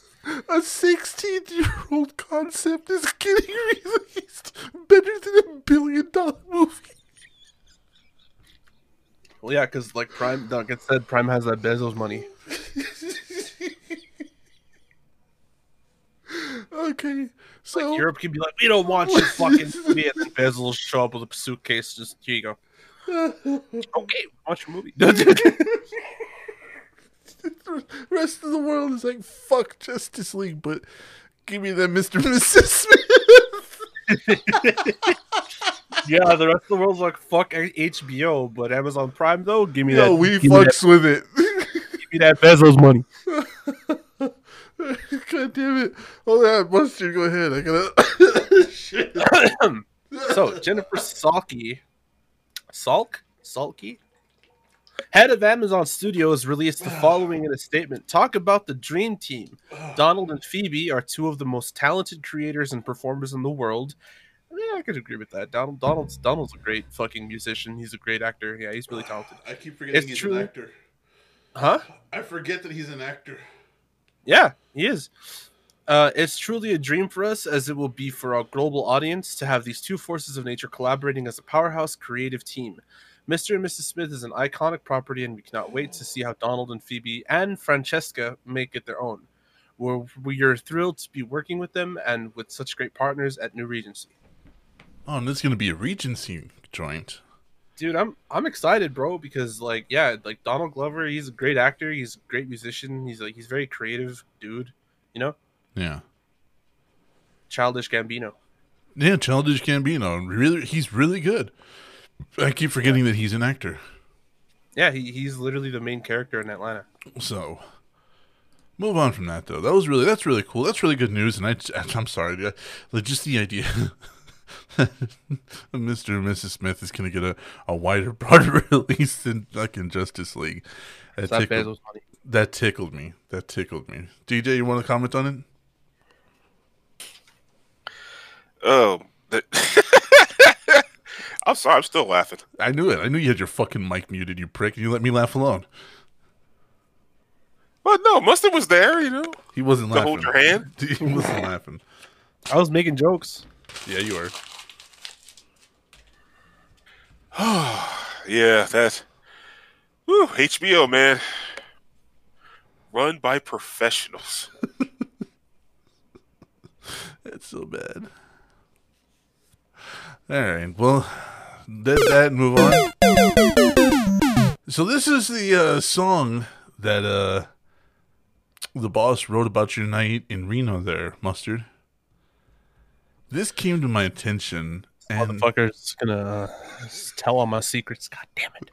A 16 year old concept is getting released better than a billion dollar movie. Well, yeah, because like Prime, like it said, Prime has that Bezos money. Okay, so Like Europe can be like, we don't want you fucking Bezos will show up with a suitcase. Just here you go. Okay, watch your movie. the rest of the world is like fuck Justice League, but give me that Mr. and Mrs. Smith. yeah, the rest of the world's like fuck HBO, but Amazon Prime though, give me Yo, that. we give that, fucks with it. give me that Bezos money. God damn it! Oh, that mustard. Go ahead. I gotta. So Jennifer Salke, Salk, Salke, head of Amazon Studios, released the following in a statement: "Talk about the dream team. Donald and Phoebe are two of the most talented creators and performers in the world." Yeah, I could agree with that. Donald, Donald's Donald's a great fucking musician. He's a great actor. Yeah, he's really talented. I keep forgetting he's an actor. Huh? I forget that he's an actor. Yeah, he is. Uh, it's truly a dream for us, as it will be for our global audience, to have these two forces of nature collaborating as a powerhouse creative team. Mr. and Mrs. Smith is an iconic property, and we cannot wait to see how Donald and Phoebe and Francesca make it their own. We're, we are thrilled to be working with them and with such great partners at New Regency. Oh, and this is gonna be a Regency joint. Dude, I'm I'm excited, bro, because like yeah, like Donald Glover, he's a great actor, he's a great musician, he's like he's very creative dude, you know? Yeah. Childish Gambino. Yeah, Childish Gambino. Really, he's really good. I keep forgetting that he's an actor. Yeah, he, he's literally the main character in Atlanta. So, move on from that though. That was really that's really cool. That's really good news. And I, I'm sorry, yeah, like, just the idea. Mr. and Mrs. Smith is going to get a, a wider, broader release than fucking Justice League. That, tickled, that tickled me. That tickled me. DJ, you want to comment on it? Oh, the- I'm sorry. I'm still laughing. I knew it. I knew you had your fucking mic muted, you prick, and you let me laugh alone. But no, Mustard was there. You know, He wasn't to laughing. hold your hand. He wasn't laughing. I was making jokes. Yeah, you are. yeah, that. Whew, HBO, man. Run by professionals. That's so bad. All right. Well, let that move on. So this is the uh, song that uh, the boss wrote about your night in Reno. There, mustard. This came to my attention, Motherfucker's gonna uh, tell all my secrets. God damn it.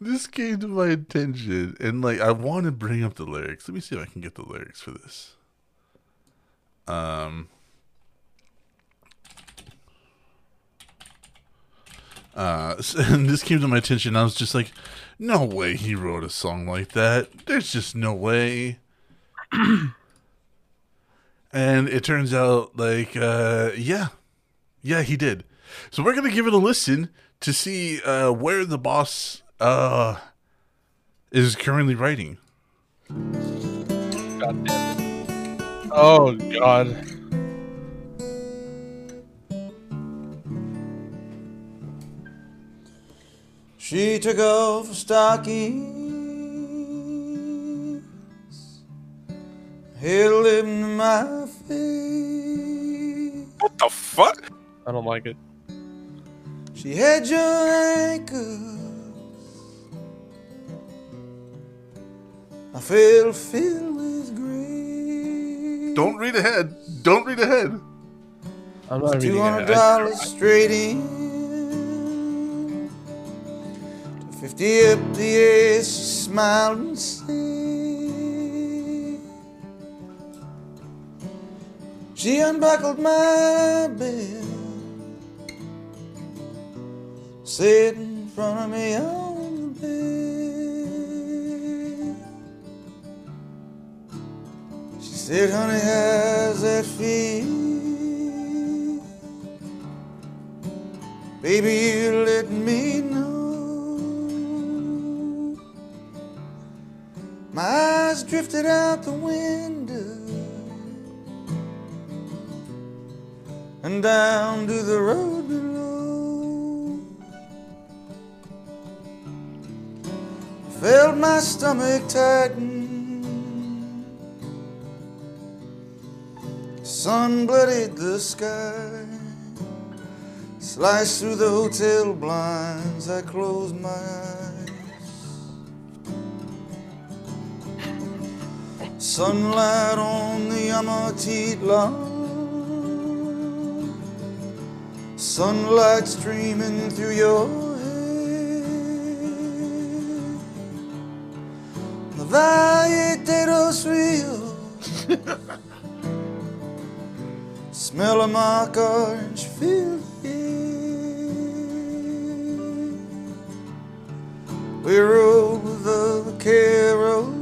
this came to my attention, and like I want to bring up the lyrics. Let me see if I can get the lyrics for this. Um. Uh, and this came to my attention. I was just like, "No way he wrote a song like that. There's just no way." and it turns out, like, uh, yeah, yeah, he did. So we're gonna give it a listen to see uh, where the boss uh, is currently writing. God damn it. Oh god. She took off her stockings, held them to my face. What the fuck? I don't like it. She had your ankles. I felt filled with grace. Don't read ahead. Don't read ahead. I'm not reading Two it. hundred I- dollars straight in. Fifty up the ass, she smiled and said, She unbuckled my belt, sat in front of me on the bed. She said, Honey, how's that feel? Baby, you let me know. My eyes drifted out the window and down to the road below. Felt my stomach tighten. Sun blooded the sky. Sliced through the hotel blinds, I closed my eyes. Sunlight on the Amatite lawn. Sunlight streaming through your The Valle de los Rios. Smell of mock orange fill the. We rode with the vaqueros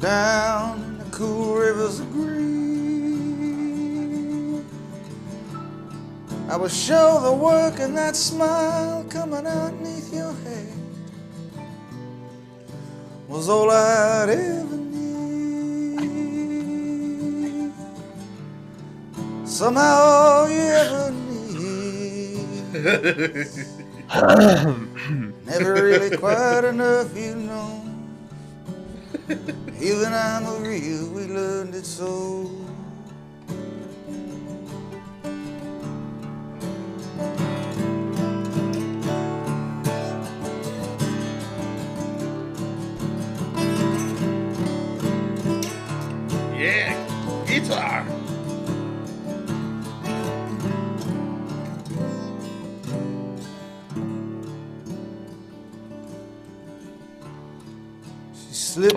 down in the cool rivers of green. I will show the work and that smile coming out your head was all I'd ever need. Somehow all you ever need. Never really quite enough, you know. Even I'm a real, we learned it so.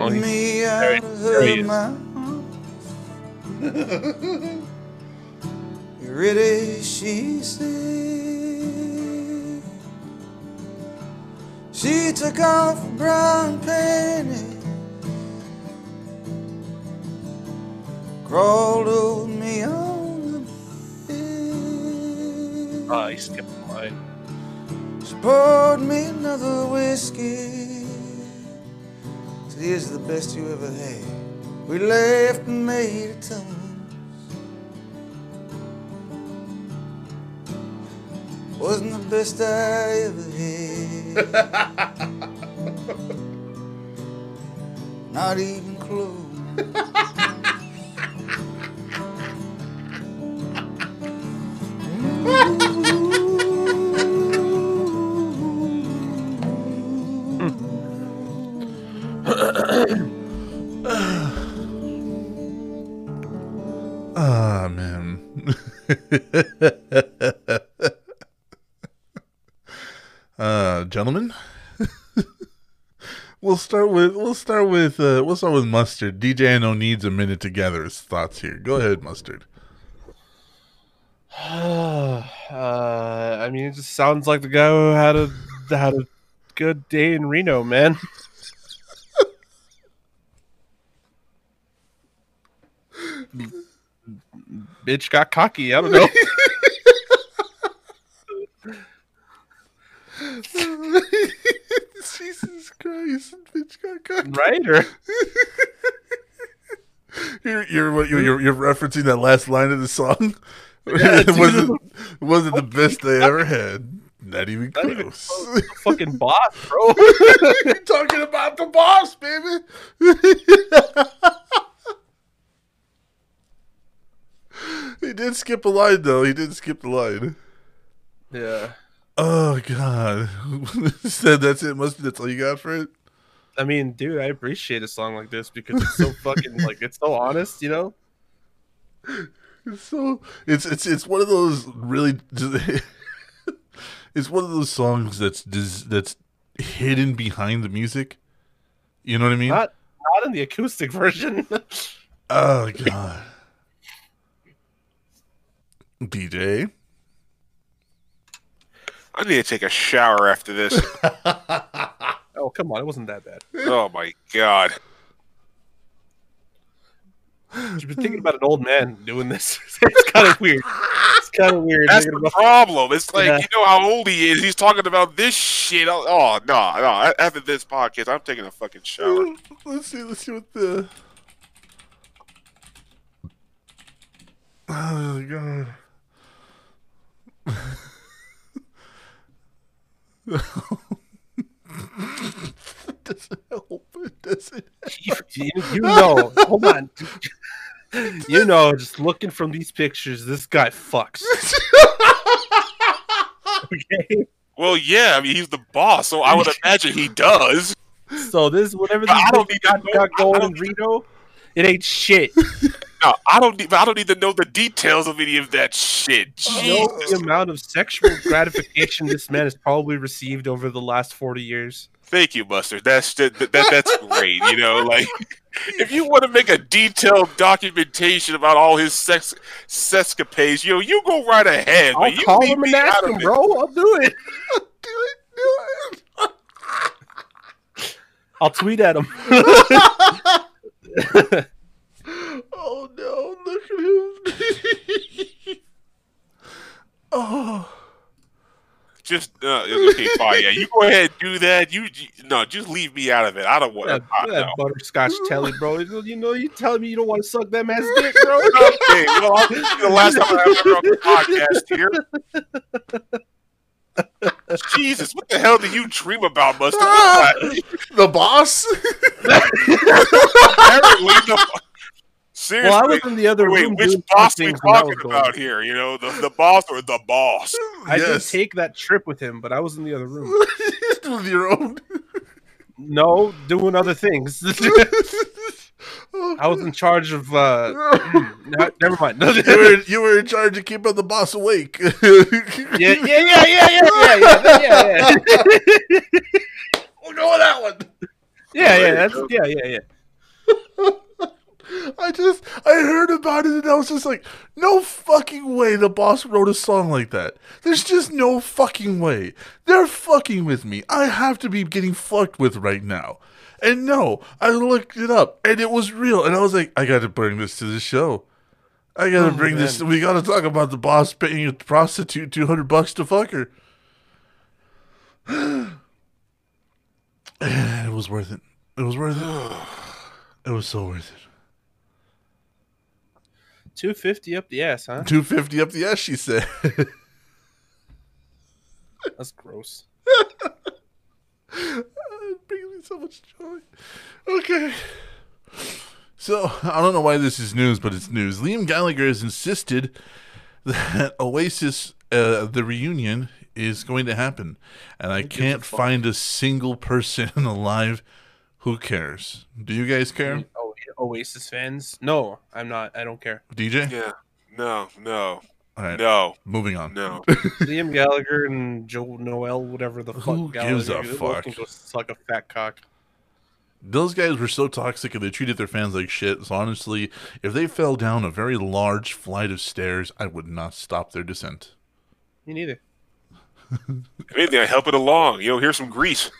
Oh, me there he- there he is. mouth. You ready? She said. She took off her brown panties, crawled over me on the bed. Ah, he skipped line. She poured me another whiskey. Here's the best you ever had. We laughed and made a toast. wasn't the best I ever had. Not even close. Start with uh we'll start with mustard. DJ No needs a minute to gather his thoughts here. Go ahead, mustard. uh, I mean, it just sounds like the guy who had a had a good day in Reno, man. Bitch got cocky. I don't know. Jesus Christ, bitch got cocky. right? Or You're you're what you're, you're referencing that last line of the song. Yeah, it wasn't wasn't the best they ever had. Not even Not even close. fucking boss, bro. You're talking about the boss, baby. he did skip a line though. He did skip the line. yeah. Oh god. Said that's it. Must be that's all you got for it. I mean, dude, I appreciate a song like this because it's so fucking like it's so honest, you know. It's so it's it's it's one of those really it's one of those songs that's that's hidden behind the music. You know what I mean? Not not in the acoustic version. oh god. DJ. I need to take a shower after this. oh come on, it wasn't that bad. oh my god. You've been thinking about an old man doing this. it's kind of weird. It's kind of weird. That's the about- problem. It's like Yeah. you know how old he is. He's talking about this shit. Oh oh, no, no. After this podcast, I'm taking a fucking shower. Let's see. Let's see what the. Oh god. it doesn't help. It doesn't. you, you- you know, hold on. You know, just looking from these pictures, this guy fucks. okay. Well, yeah. I mean, he's the boss, so I would imagine he does. So this whatever But I these don't bitches need to got, got going don't in Reno, it ain't shit. No, I don't need. I don't need to know the details of any of that shit. You know the amount of sexual gratification this man has probably received over the last forty years. Thank you, Buster. That's that, that, that's great. You know, like if you want to make a detailed documentation about all his sex sescapades, you know, you go right ahead. I'll but you call him and ask him, bro. I'll do it. Do it. Do it. I'll tweet at him. Oh no! Look at him. oh. Just uh, okay, fine. Yeah, you go ahead and do that. You you- no, just leave me out of it. I don't want. that, I, that no. butterscotch telly, bro. You know, you telling me you don't want to suck that man's dick, bro? Okay, well, I'll- this the last time I ever on the podcast here. Jesus, what the hell do you dream about, Mustard? What's? The boss. Apparently, the, Seriously, well, I was in the other wait, room. Which boss we talking about here? You know, the, the boss or the boss? I yes. did take that trip with him, but I was in the other room. with your own? No, doing other things. I was in charge of. uh Never mind. you, were, you were in charge of keeping the boss awake. yeah, yeah, yeah, yeah, yeah, yeah, yeah, yeah. We'll go oh, that one. Yeah, oh, yeah, that's, go. yeah, yeah, yeah. I just I heard about it and I was just like, no fucking way the boss wrote a song like that. There's just no fucking way. They're fucking with me. I have to be getting fucked with right now. And no, I looked it up and it was real. And I was like, I gotta bring this to the show. I gotta Oh, bring this. We gotta talk about the boss paying a prostitute two hundred bucks to fuck her. It was worth it. It was worth it. It was so worth it. Two fifty up the ass, huh? Two fifty up the ass, she said. That's gross. it brings me so much joy. Okay. So, I don't know why this is news, but it's news. Liam Gallagher has insisted that Oasis, uh, the reunion, is going to happen. And I can't find a single person alive who cares. Do you guys care? Oasis fans? No, I'm not. I don't care. DJ? Yeah. No, no, All right. no, Moving on. no. Liam Gallagher and Joe Noel, whatever the fuck. Who gives a Gallagher, they both fuck? Can go suck a fat cock. Those guys were so toxic and they treated their fans like shit. So honestly, if they fell down a very large flight of stairs, I would not stop their descent. Me neither. If anything, I help it along. You know, here's some grease.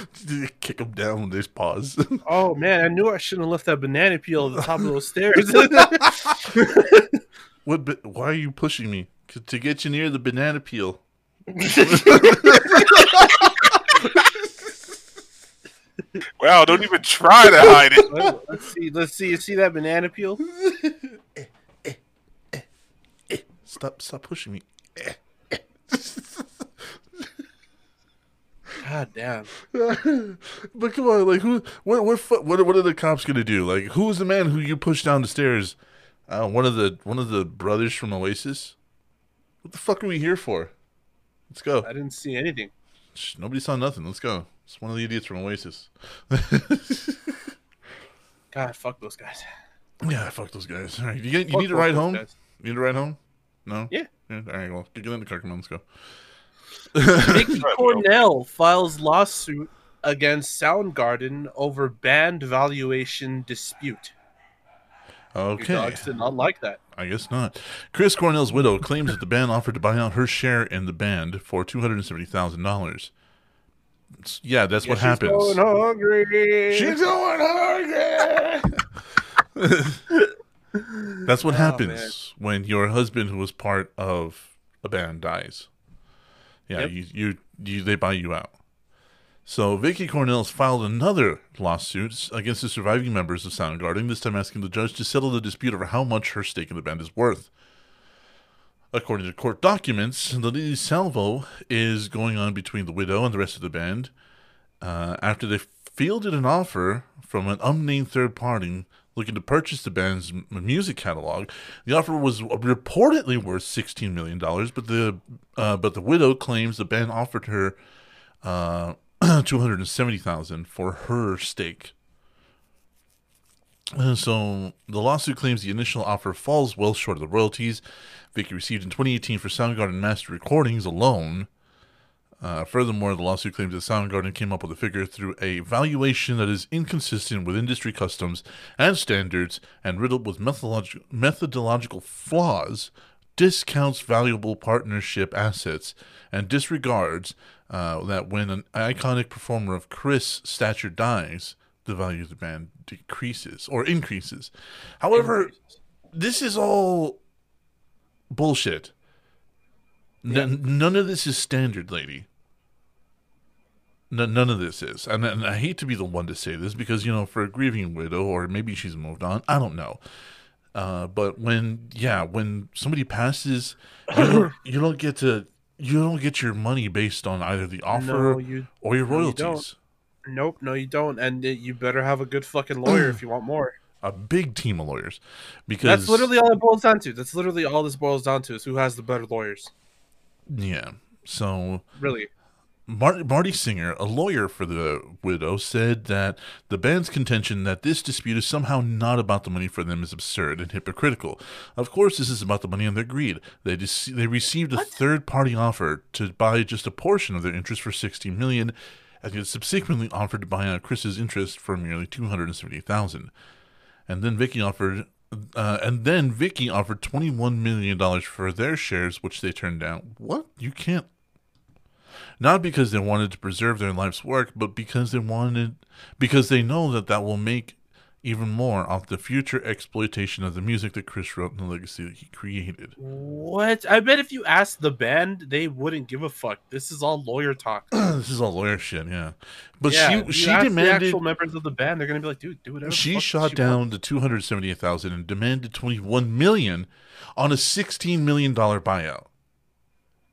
Kick them down with his paws. Oh man, I knew I shouldn't have left that banana peel at the top of those stairs. what? ba- Why are you pushing me? To get you near the banana peel. Wow, don't even try to hide it. Let's see. Let's see. You see that banana peel? Eh, eh, eh, stop! Stop pushing me. God damn. but come on, like who? What? What? What? What are the cops gonna do? Like, who's the man who you pushed down the stairs? Uh, one of the one of the brothers from Oasis. What the fuck are we here for? Let's go. I didn't see anything. Shh, Nobody saw nothing. Let's go. It's one of the idiots from Oasis. God, fuck those guys. yeah, fuck those guys. All right, you, get, you Fuck need to ride home. guys. You need to ride home. No. Yeah. Yeah. All right. Well, get in the car. Come on. Let's go. Vicky Cornell files lawsuit against Soundgarden over band valuation dispute. Your Okay. dogs did not like that. I guess not. Chris Cornell's widow claims that the band offered to buy out her share in the band for two hundred and seventy thousand dollars. Yeah, that's what She's happens. going hungry. She's going hungry. That's what Oh, happens when your husband, who was part of a band, dies. Yeah, Yep. you, you, you, they buy you out. So Vicky Cornell's filed another lawsuit against the surviving members of Soundgarden, this time asking the judge to settle the dispute over how much her stake in the band is worth. According to court documents, the legal salvo is going on between the widow and the rest of the band uh, after they fielded an offer from an unnamed third party looking to purchase the band's music catalog. The offer was reportedly worth $16 million, but the uh, but the widow claims the band offered her uh, 270000 for her stake. Uh, so the lawsuit claims the initial offer falls well short of the royalties Vicky received in 2018 for Soundgarden master recordings alone. Uh, furthermore, the lawsuit claims that Soundgarden came up with a figure through a valuation that is inconsistent with industry customs and standards and riddled with methodolog- methodological flaws, discounts valuable partnership assets, and disregards uh, that when an iconic performer of Chris' stature dies, the value of the band decreases or increases. However, this is all bullshit. N- none of this is standard, lady. N- none of this is, and, and I hate to be the one to say this because you know, for a grieving widow, or maybe she's moved on. I don't know. Uh, but when, yeah, when somebody passes, you don't, you don't get to, you don't get your money based on either the offer No, you- or your no, you royalties. Nope, no, you don't. And you better have a good fucking lawyer if you want more. A big team of lawyers, because That's literally all it boils down to. That's literally all this boils down to is who has the better lawyers. yeah. So Really. Mar- Marty Singer, a lawyer for the widow, said that the band's contention that this dispute is somehow not about the money for them is absurd and hypocritical. Of course, this is about the money and their greed. They dis- they received a third-party offer to buy just a portion of their interest for sixty million, and it subsequently offered to buy out Chris's interest for merely two hundred and seventy thousand. And then Vicky offered, uh, and then Vicky offered twenty-one million dollars for their shares, which they turned down. What? You can't not because they wanted to preserve their life's work, but because they wanted, because they know that that will make even more off the future exploitation of the music that Chris wrote and the legacy that he created. What? I bet if you asked the band, they wouldn't give a fuck. This is all lawyer talk. this is all lawyer shit, yeah. But Yeah, she she demanded actual members of the band. They're gonna be like, dude, do whatever. she shot she down wants. to two hundred seventy eight thousand and demanded twenty one million on a sixteen million dollar buyout.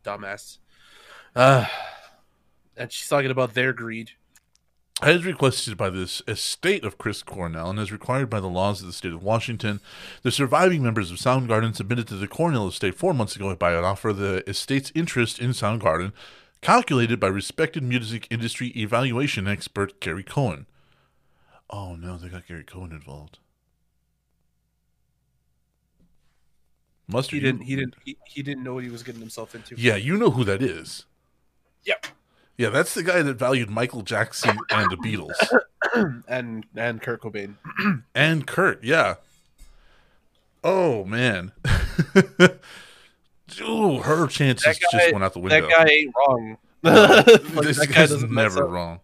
dumbass. Uh, and she's talking about their greed. As requested by the estate of Chris Cornell and as required by the laws of the state of Washington, the surviving members of Soundgarden submitted to the Cornell estate four months ago by an offer of the estate's interest in Soundgarden, calculated by respected music industry evaluation expert Gary Cohen. Oh no, they got Gary Cohen involved. Mustard, He didn't. He didn't. He, he didn't know what he was getting himself into. Yeah, you know who that is. Yep. Yeah, that's the guy that valued Michael Jackson and the Beatles. and and Kurt Cobain. and Kurt, yeah. Oh man. Ooh, her chances guy, just went out the window. That guy ain't wrong. Like, this guy guy's never wrong.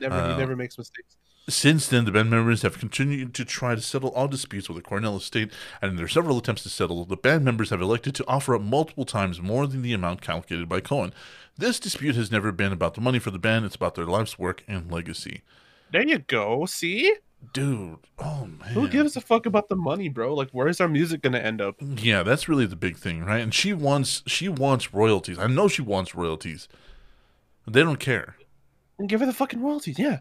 Never, Uh, he never makes mistakes. Since then, the band members have continued to try to settle all disputes with the Cornell estate, and in their several attempts to settle, the band members have elected to offer up multiple times more than the amount calculated by Cohen. This dispute has never been about the money for the band, it's about their life's work and legacy. There you go. See, Dude, oh man. who gives a fuck about the money, bro? Like, where's our music gonna end up? Yeah, that's really the big thing, right? And she wants she wants royalties. I know she wants royalties. They don't care. And give her the fucking royalties. Yeah.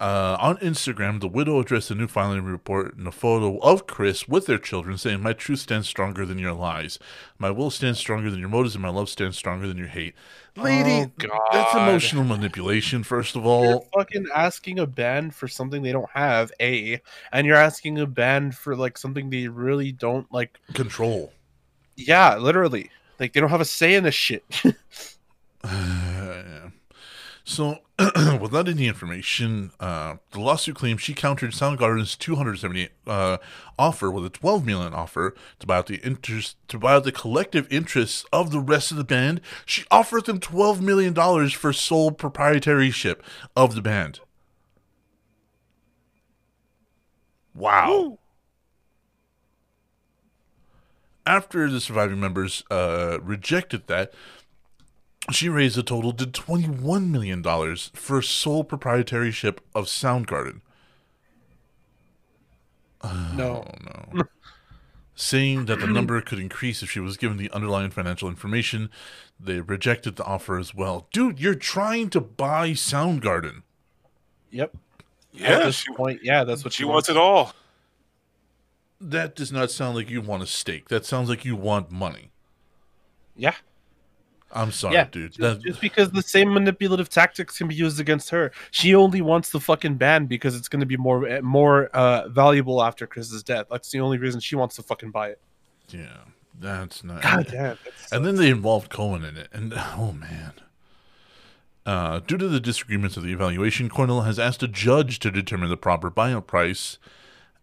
Uh, on Instagram, the widow addressed a new filing report in a photo of Chris with their children, saying, "My truth stands stronger than your lies. My will stands stronger than your motives, and my love stands stronger than your hate." Lady, Oh, that's emotional manipulation. First of You're all, fucking asking a band for something they don't have, a, and you're asking a band for like something they really don't like. control. Yeah, literally, like they don't have a say in this shit. Yeah. So, without any information, uh, the lawsuit claims she countered Soundgarden's 278 uh, offer with a 12 million offer to buy out the interest to buy out the collective interests of the rest of the band. She offered them 12 million dollars for sole proprietorship of the band. Wow. After the surviving members uh, rejected that, she raised a total to $21 million for sole proprietorship of Soundgarden. no, Oh, no. Saying that the number could increase if she was given the underlying financial information, they rejected the offer as well. Dude, you're trying to buy Soundgarden. Yep. At Yeah, this she, point, yeah, that's what she wants it all. That does not sound like you want a stake. That sounds like you want money. Yeah. I'm sorry, yeah, dude. Just, just because the same manipulative tactics can be used against her, she only wants the fucking band because it's going to be more eh, more uh, valuable after Chris's death. That's the only reason she wants to fucking buy it. yeah, that's not. God damn. that's- And then they involved Cohen in it. And oh man. Uh, due to the disagreements of the evaluation, Cornell has asked a judge to determine the proper buyout price.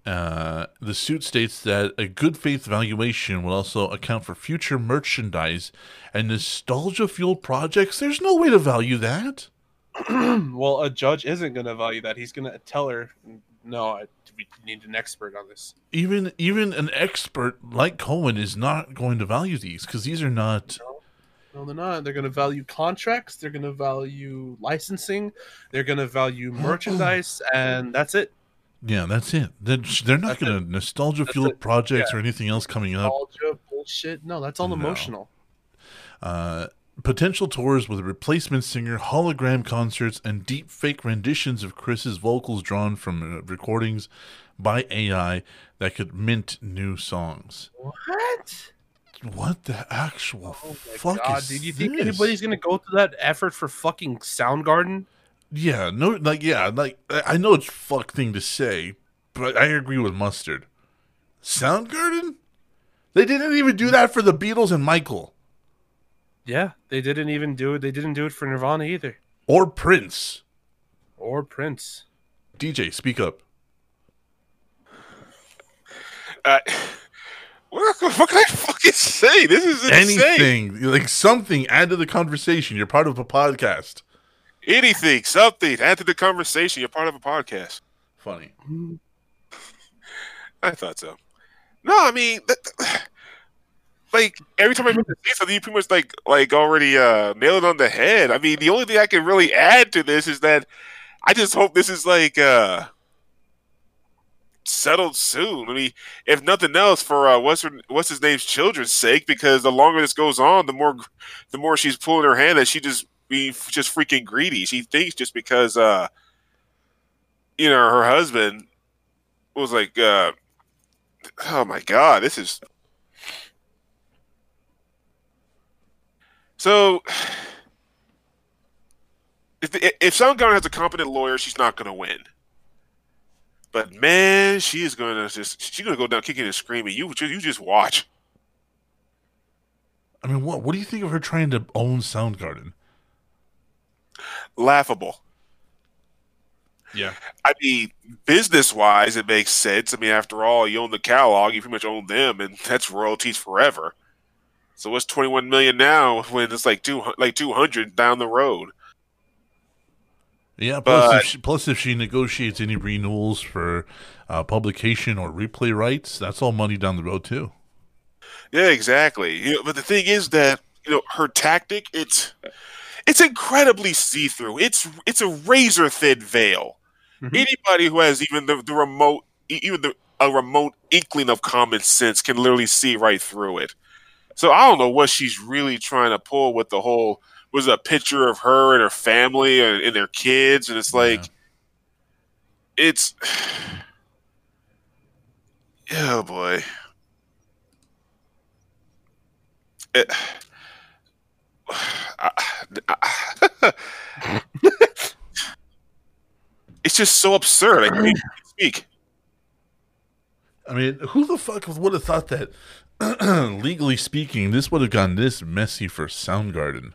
Uh, the suit states that a good faith valuation will also account for future merchandise and nostalgia fueled projects. There's no way to value that. well, a judge isn't going to value that. He's going to tell her, "No, I, we need an expert on this." Even even an expert like Cohen is not going to value these because these are not. No, they're not. They're going to value contracts. They're going to value licensing. They're going to value merchandise, and that's it. Yeah, that's it. They're, they're not going to nostalgia fueled it. projects Yeah. or anything else coming up. Nostalgia bullshit. No, that's all No. emotional. Uh, potential tours with a replacement singer, hologram concerts, and deep fake renditions of Chris's vocals drawn from uh, recordings by AI that could mint new songs. What? What the actual Oh fuck god, is dude! You think this? anybody's gonna go through that effort for fucking Soundgarden? Yeah, no, like yeah, like I I know it's a fuck thing to say, but I agree with Mustard. Soundgarden? They didn't even do that for the Beatles and Michael Yeah, they didn't even do it. They didn't do it for Nirvana either, or Prince. or Prince. DJ, speak up. Uh, what, what can I fucking say? This is insane. anything like something add to the conversation you're part of a podcast Anything, something. Add to the conversation. You're part of a podcast. funny I thought so. No, I mean, that, like every time I mention something, you pretty much like like already uh, nail it on the head. I mean, the only thing I can really add to this is that I just hope this is like uh, settled soon. I mean, if nothing else, for uh, what's her, what's his name's children's sake, because the longer this goes on, the more the more she's pulling her hand that she just be just freaking greedy. She thinks just because uh, you know her husband was like, uh, oh my god, this is so. If if Soundgarden has a competent lawyer, she's not going to win. But man, she is going to just she's going to go down kicking and screaming. You you just watch. I mean, what what do you think of her trying to own Soundgarden? Laughable. Yeah. I mean, business wise, it makes sense. I mean, after all, you own the catalog, you pretty much own them, and that's royalties forever. So what's twenty one million now when it's like two like two hundred down the road? Yeah. Plus, But- if she, plus, if she negotiates any renewals for uh, publication or replay rights, that's all money down the road too. Yeah, exactly. You know, but the thing is that you know her tactic it's it's incredibly see through. It's it's a razor thin veil. Mm-hmm. Anybody who has even the, the remote even the a remote inkling of common sense can literally see right through it. So I don't know what she's really trying to pull with the whole was a picture of her and her family and, and their kids, and it's like it's oh boy. It, it's just so absurd. I can't speak. I mean, who the fuck would have thought that, legally speaking, this would have gone this messy for Soundgarden?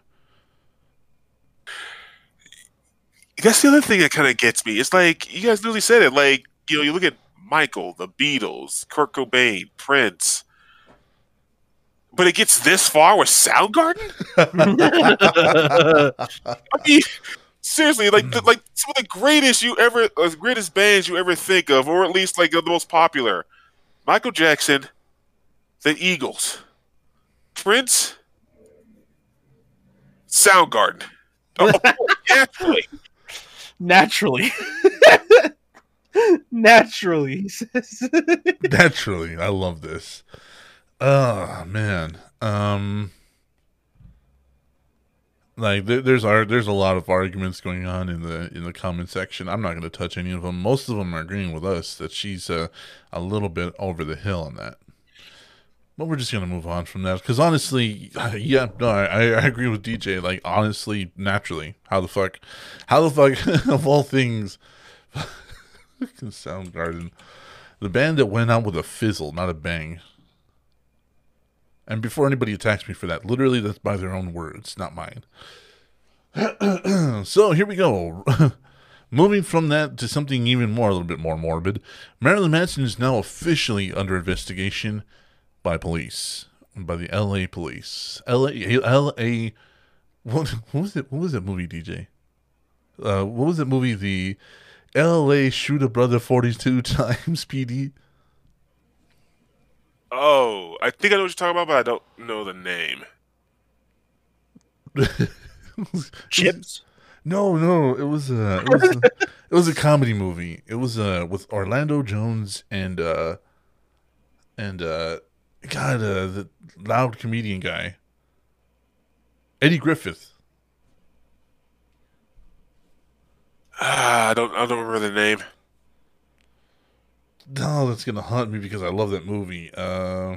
That's the other thing that kind of gets me. It's like you guys literally said it. Like you know, you look at Michael, the Beatles, Kurt Cobain, Prince, but it gets this far with Soundgarden. I mean, seriously, like the, like some of the greatest you ever, uh, greatest bands you ever think of, or at least like the most popular: Michael Jackson, the Eagles, Prince, Soundgarden. Oh, naturally. Naturally. Naturally, he says. Naturally, I love this. Oh man, um, like there, there's there's a lot of arguments going on in the in the comment section. I'm not going to touch any of them. Most of them are agreeing with us that she's uh, a little bit over the hill on that. But we're just gonna move on from that because honestly, yeah, no, I, I agree with DJ. Like honestly, naturally, how the fuck, how the fuck of all things, Soundgarden, the band that went out with a fizzle, not a bang. And before anybody attacks me for that, literally that's by their own words, not mine. so here we go. Moving from that to something even more, a little bit more morbid. Marilyn Manson is now officially under investigation by police, by the L.A. police. L.A. L.A. What, what was it? What was that movie, DJ? Uh, what was that movie? The L.A. Shoot a Brother Forty Two Times PD. Oh, I think I know what you're talking about, but I don't know the name. Chips. No, no, it was a it was a, it was a comedy movie. It was uh with Orlando Jones and uh and uh God uh, the loud comedian guy Eddie Griffin. Ah, I don't. I don't remember the name. No, that's gonna haunt me because I love that movie. Uh,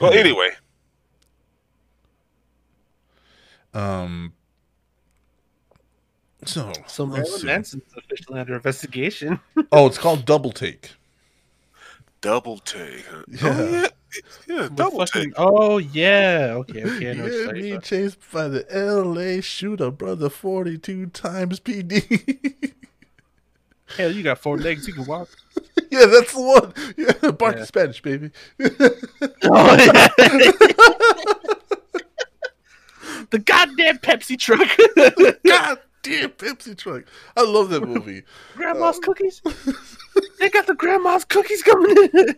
Well, anyway, um, so So let's Marilyn see. Manson's officially under investigation. Oh, it's called Double Take. double take. huh? Yeah. Oh, yeah, yeah, double fucking- take. Oh yeah. Okay. Okay. I know what you're Yeah, me chased by the L.A. shooter brother forty two times PD. Hell, you got four legs. You can walk. yeah, that's the one. Yeah, bark Yeah. Spanish, baby. Oh, yeah. the goddamn Pepsi truck. God damn Pepsi truck. I love that movie. grandma's um, cookies. they got the grandma's cookies coming in.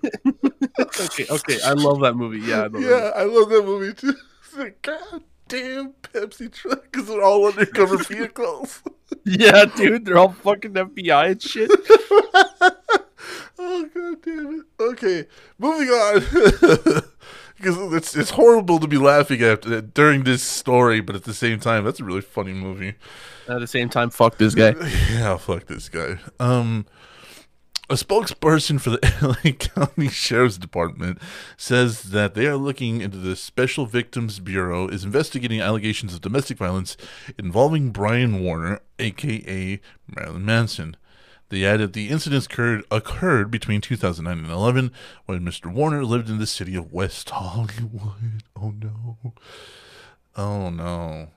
okay, okay. I love that movie. Yeah, I love Yeah, I love that movie too. God damn Pepsi truck because they're all undercover vehicles. Yeah, dude, they're all fucking FBI and shit. oh god damn it. Okay, moving on. because it's it's horrible to be laughing at during this story, but at the same time, that's a really funny movie. At the same time, fuck this guy. yeah, fuck this guy. Um, a spokesperson for the LA County Sheriff's Department says that they are looking into the Special Victims Bureau is investigating allegations of domestic violence involving Brian Warner, aka Marilyn Manson. They added the incidents occurred, occurred between 2009 and 11 when Mr. Warner lived in the city of West Hollywood. Oh no. Oh no.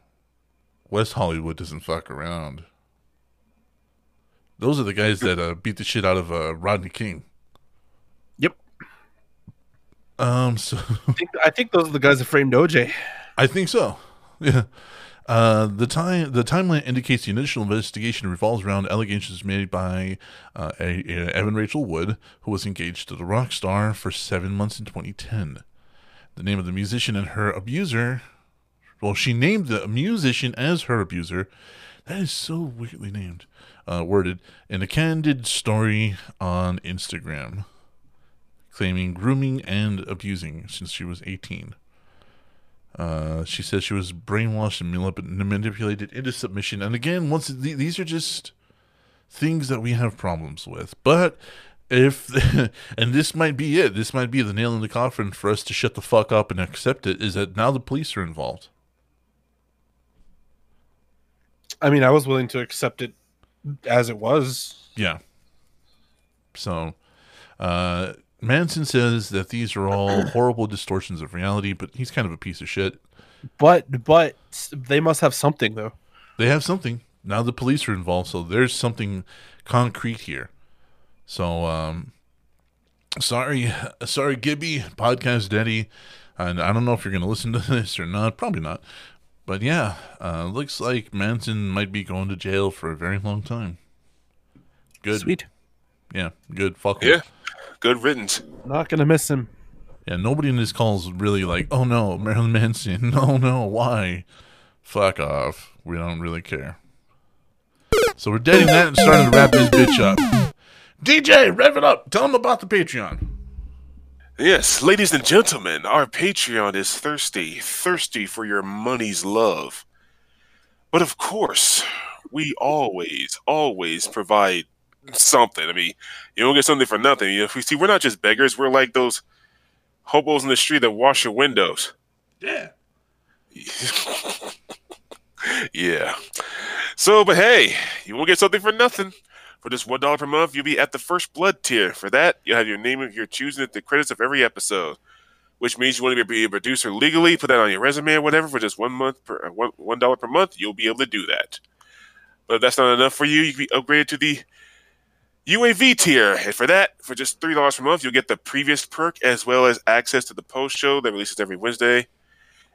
West Hollywood doesn't fuck around. Those are the guys that uh, beat the shit out of uh, Rodney King. Yep. Um. So I think, I think those are the guys that framed OJ. I think so. Yeah. Uh, the time the timeline indicates the initial investigation revolves around allegations made by uh, a, a Evan Rachel Wood, who was engaged to the rock star for seven months in 2010. The name of the musician and her abuser. Well, she named the musician as her abuser. That is so weirdly named, uh, worded in a candid story on Instagram, claiming grooming and abusing since she was 18. Uh, she says she was brainwashed and manipulated into submission. And again, once th- these are just things that we have problems with. But if and this might be it, this might be the nail in the coffin for us to shut the fuck up and accept it. Is that now the police are involved? I mean, I was willing to accept it as it was. Yeah. So, uh, Manson says that these are all horrible distortions of reality, but he's kind of a piece of shit. But but they must have something though. They have something. Now the police are involved, so there's something concrete here. So um sorry sorry Gibby, podcast daddy. And I don't know if you're gonna listen to this or not, probably not. But yeah, uh looks like Manson might be going to jail for a very long time. Good. Sweet. Yeah, good. Fuck. Yeah. Good riddance. Not gonna miss him. Yeah, nobody in this call is really like, oh no, Marilyn Manson. No, no, why? Fuck off. We don't really care. So we're dating that and starting to wrap this bitch up. DJ, rev it up. Tell them about the Patreon. Yes, ladies and gentlemen, our Patreon is thirsty, thirsty for your money's love. But of course, we always, always provide something. I mean, you don't get something for nothing. You know, if we see, we're not just beggars. We're like those hobos in the street that wash your windows. Yeah. yeah. So, but hey, you won't get something for nothing. For just one dollar per month, you'll be at the first blood tier. For that, you'll have your name of your choosing at the credits of every episode. Which means you want to be a producer legally, put that on your resume or whatever. For just one month per uh, one one dollar per month, you'll be able to do that. But if that's not enough for you, you can be upgraded to the UAV tier. And for that, for just three dollars per month, you'll get the previous perk as well as access to the post show that releases every Wednesday,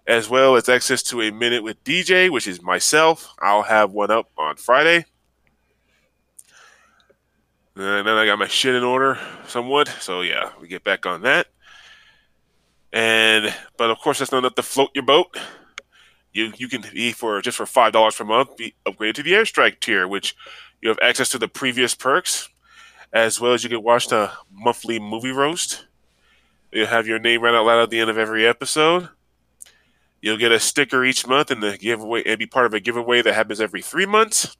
as well as access to a minute with DJ, which is myself. I'll have one up on Friday. And then I got my shit in order somewhat. So yeah, we get back on that. And but of course that's not enough to float your boat. You you can be for just for five dollars per month be upgraded to the airstrike tier, which you have access to the previous perks, as well as you can watch the monthly movie roast. You'll have your name read out loud at the end of every episode. You'll get a sticker each month and the giveaway and be part of a giveaway that happens every three months.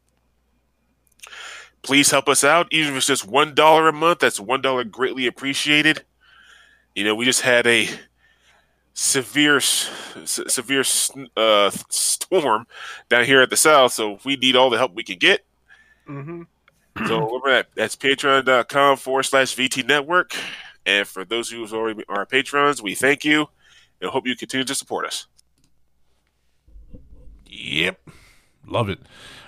Please help us out, even if it's just one dollar a month. That's one dollar greatly appreciated. You know, we just had a severe, se- severe uh, storm down here at the south, so we need all the help we can get. Mm-hmm. So remember that that's patreon.com forward slash VT network. And for those who already are patrons, we thank you and hope you continue to support us. Yep. Love it.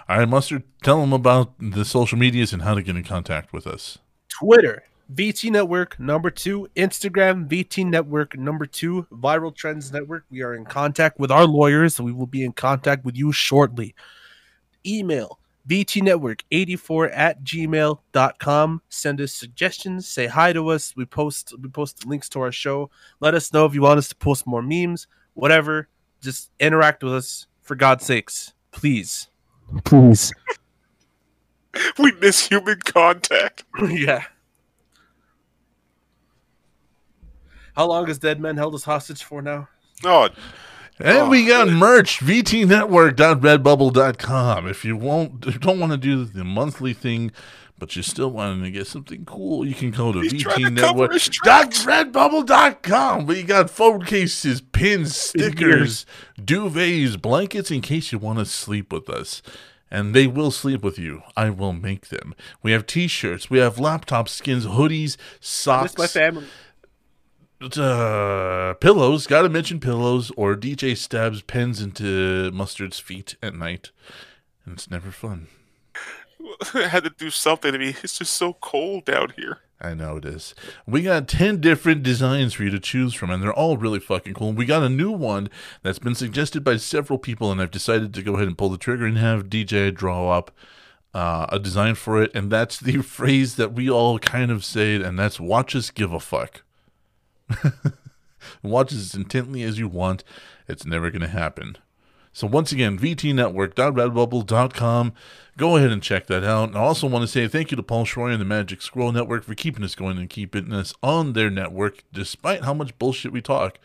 All right, Mustard, tell them about the social medias and how to get in contact with us. Twitter, VT Network number two. Instagram, VT Network number two. Viral Trends Network. We are in contact with our lawyers. We will be in contact with you shortly. Email VTNetwork84 at gmail.com. Send us suggestions. Say hi to us. We post we post links to our show. Let us know if you want us to post more memes, whatever. just interact with us for God's sakes, please, please. we miss human contact. yeah. How long has Dead Men held us hostage for now? Oh, And Oh, we got good. merch, vtnetwork.redbubble.com. If you won't, if you don't want to do the monthly thing, but you're still wanting to get something cool, you can go to He's trying to cover his vtnetwork.redbubble.com. We got phone cases, pins, stickers, duvets, blankets in case you want to sleep with us. And they will sleep with you. I will make them. We have t-shirts, we have laptop skins, hoodies, socks Miss my family. uh, pillows. Got to mention pillows or DJ stabs pens into Mustard's feet at night, and it's never fun. Had to do something to me. It's just so cold down here. I know it is. We got 10 different designs for you to choose from, and they're all really fucking cool. We got a new one that's been suggested by several people, and I've decided to go ahead and pull the trigger and have DJ draw up uh, a design for it. And that's the phrase that we all kind of say, and that's watch us give a fuck. Watch as intently as you want. It's never going to happen. So once again, vtnetwork.redbubble.com. Go ahead and check that out. And I also want to say thank you to Paul Schroy and the Magic Scroll Network for keeping us going and keeping us on their network despite how much bullshit we talk.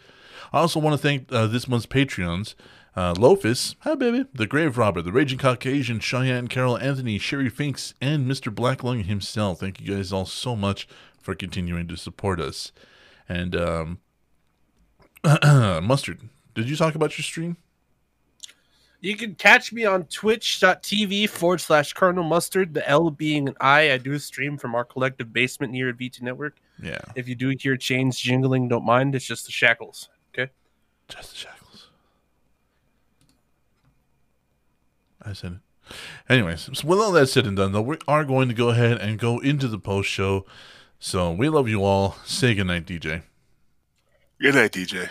I also want to thank uh, this month's Patreons. Uh, Lofus, hi baby, the Grave Robber, the Raging Caucasian, Cheyenne, Carol, Anthony, Sherry Finks, and Mr. Black Lung himself. Thank you guys all so much for continuing to support us. And um, Mustard, did you talk about your stream? You can catch me on twitch.tv forward slash Colonel Mustard, the L being an I. I do stream from our collective basement here at VT Network. Yeah, If you do hear chains jingling, don't mind. It's just the shackles. Okay. just the shackles. I said it. Anyways, so with all that said and done, though, we are going to go ahead and go into the post show. So we love you all. Say goodnight, DJ. Good night, DJ.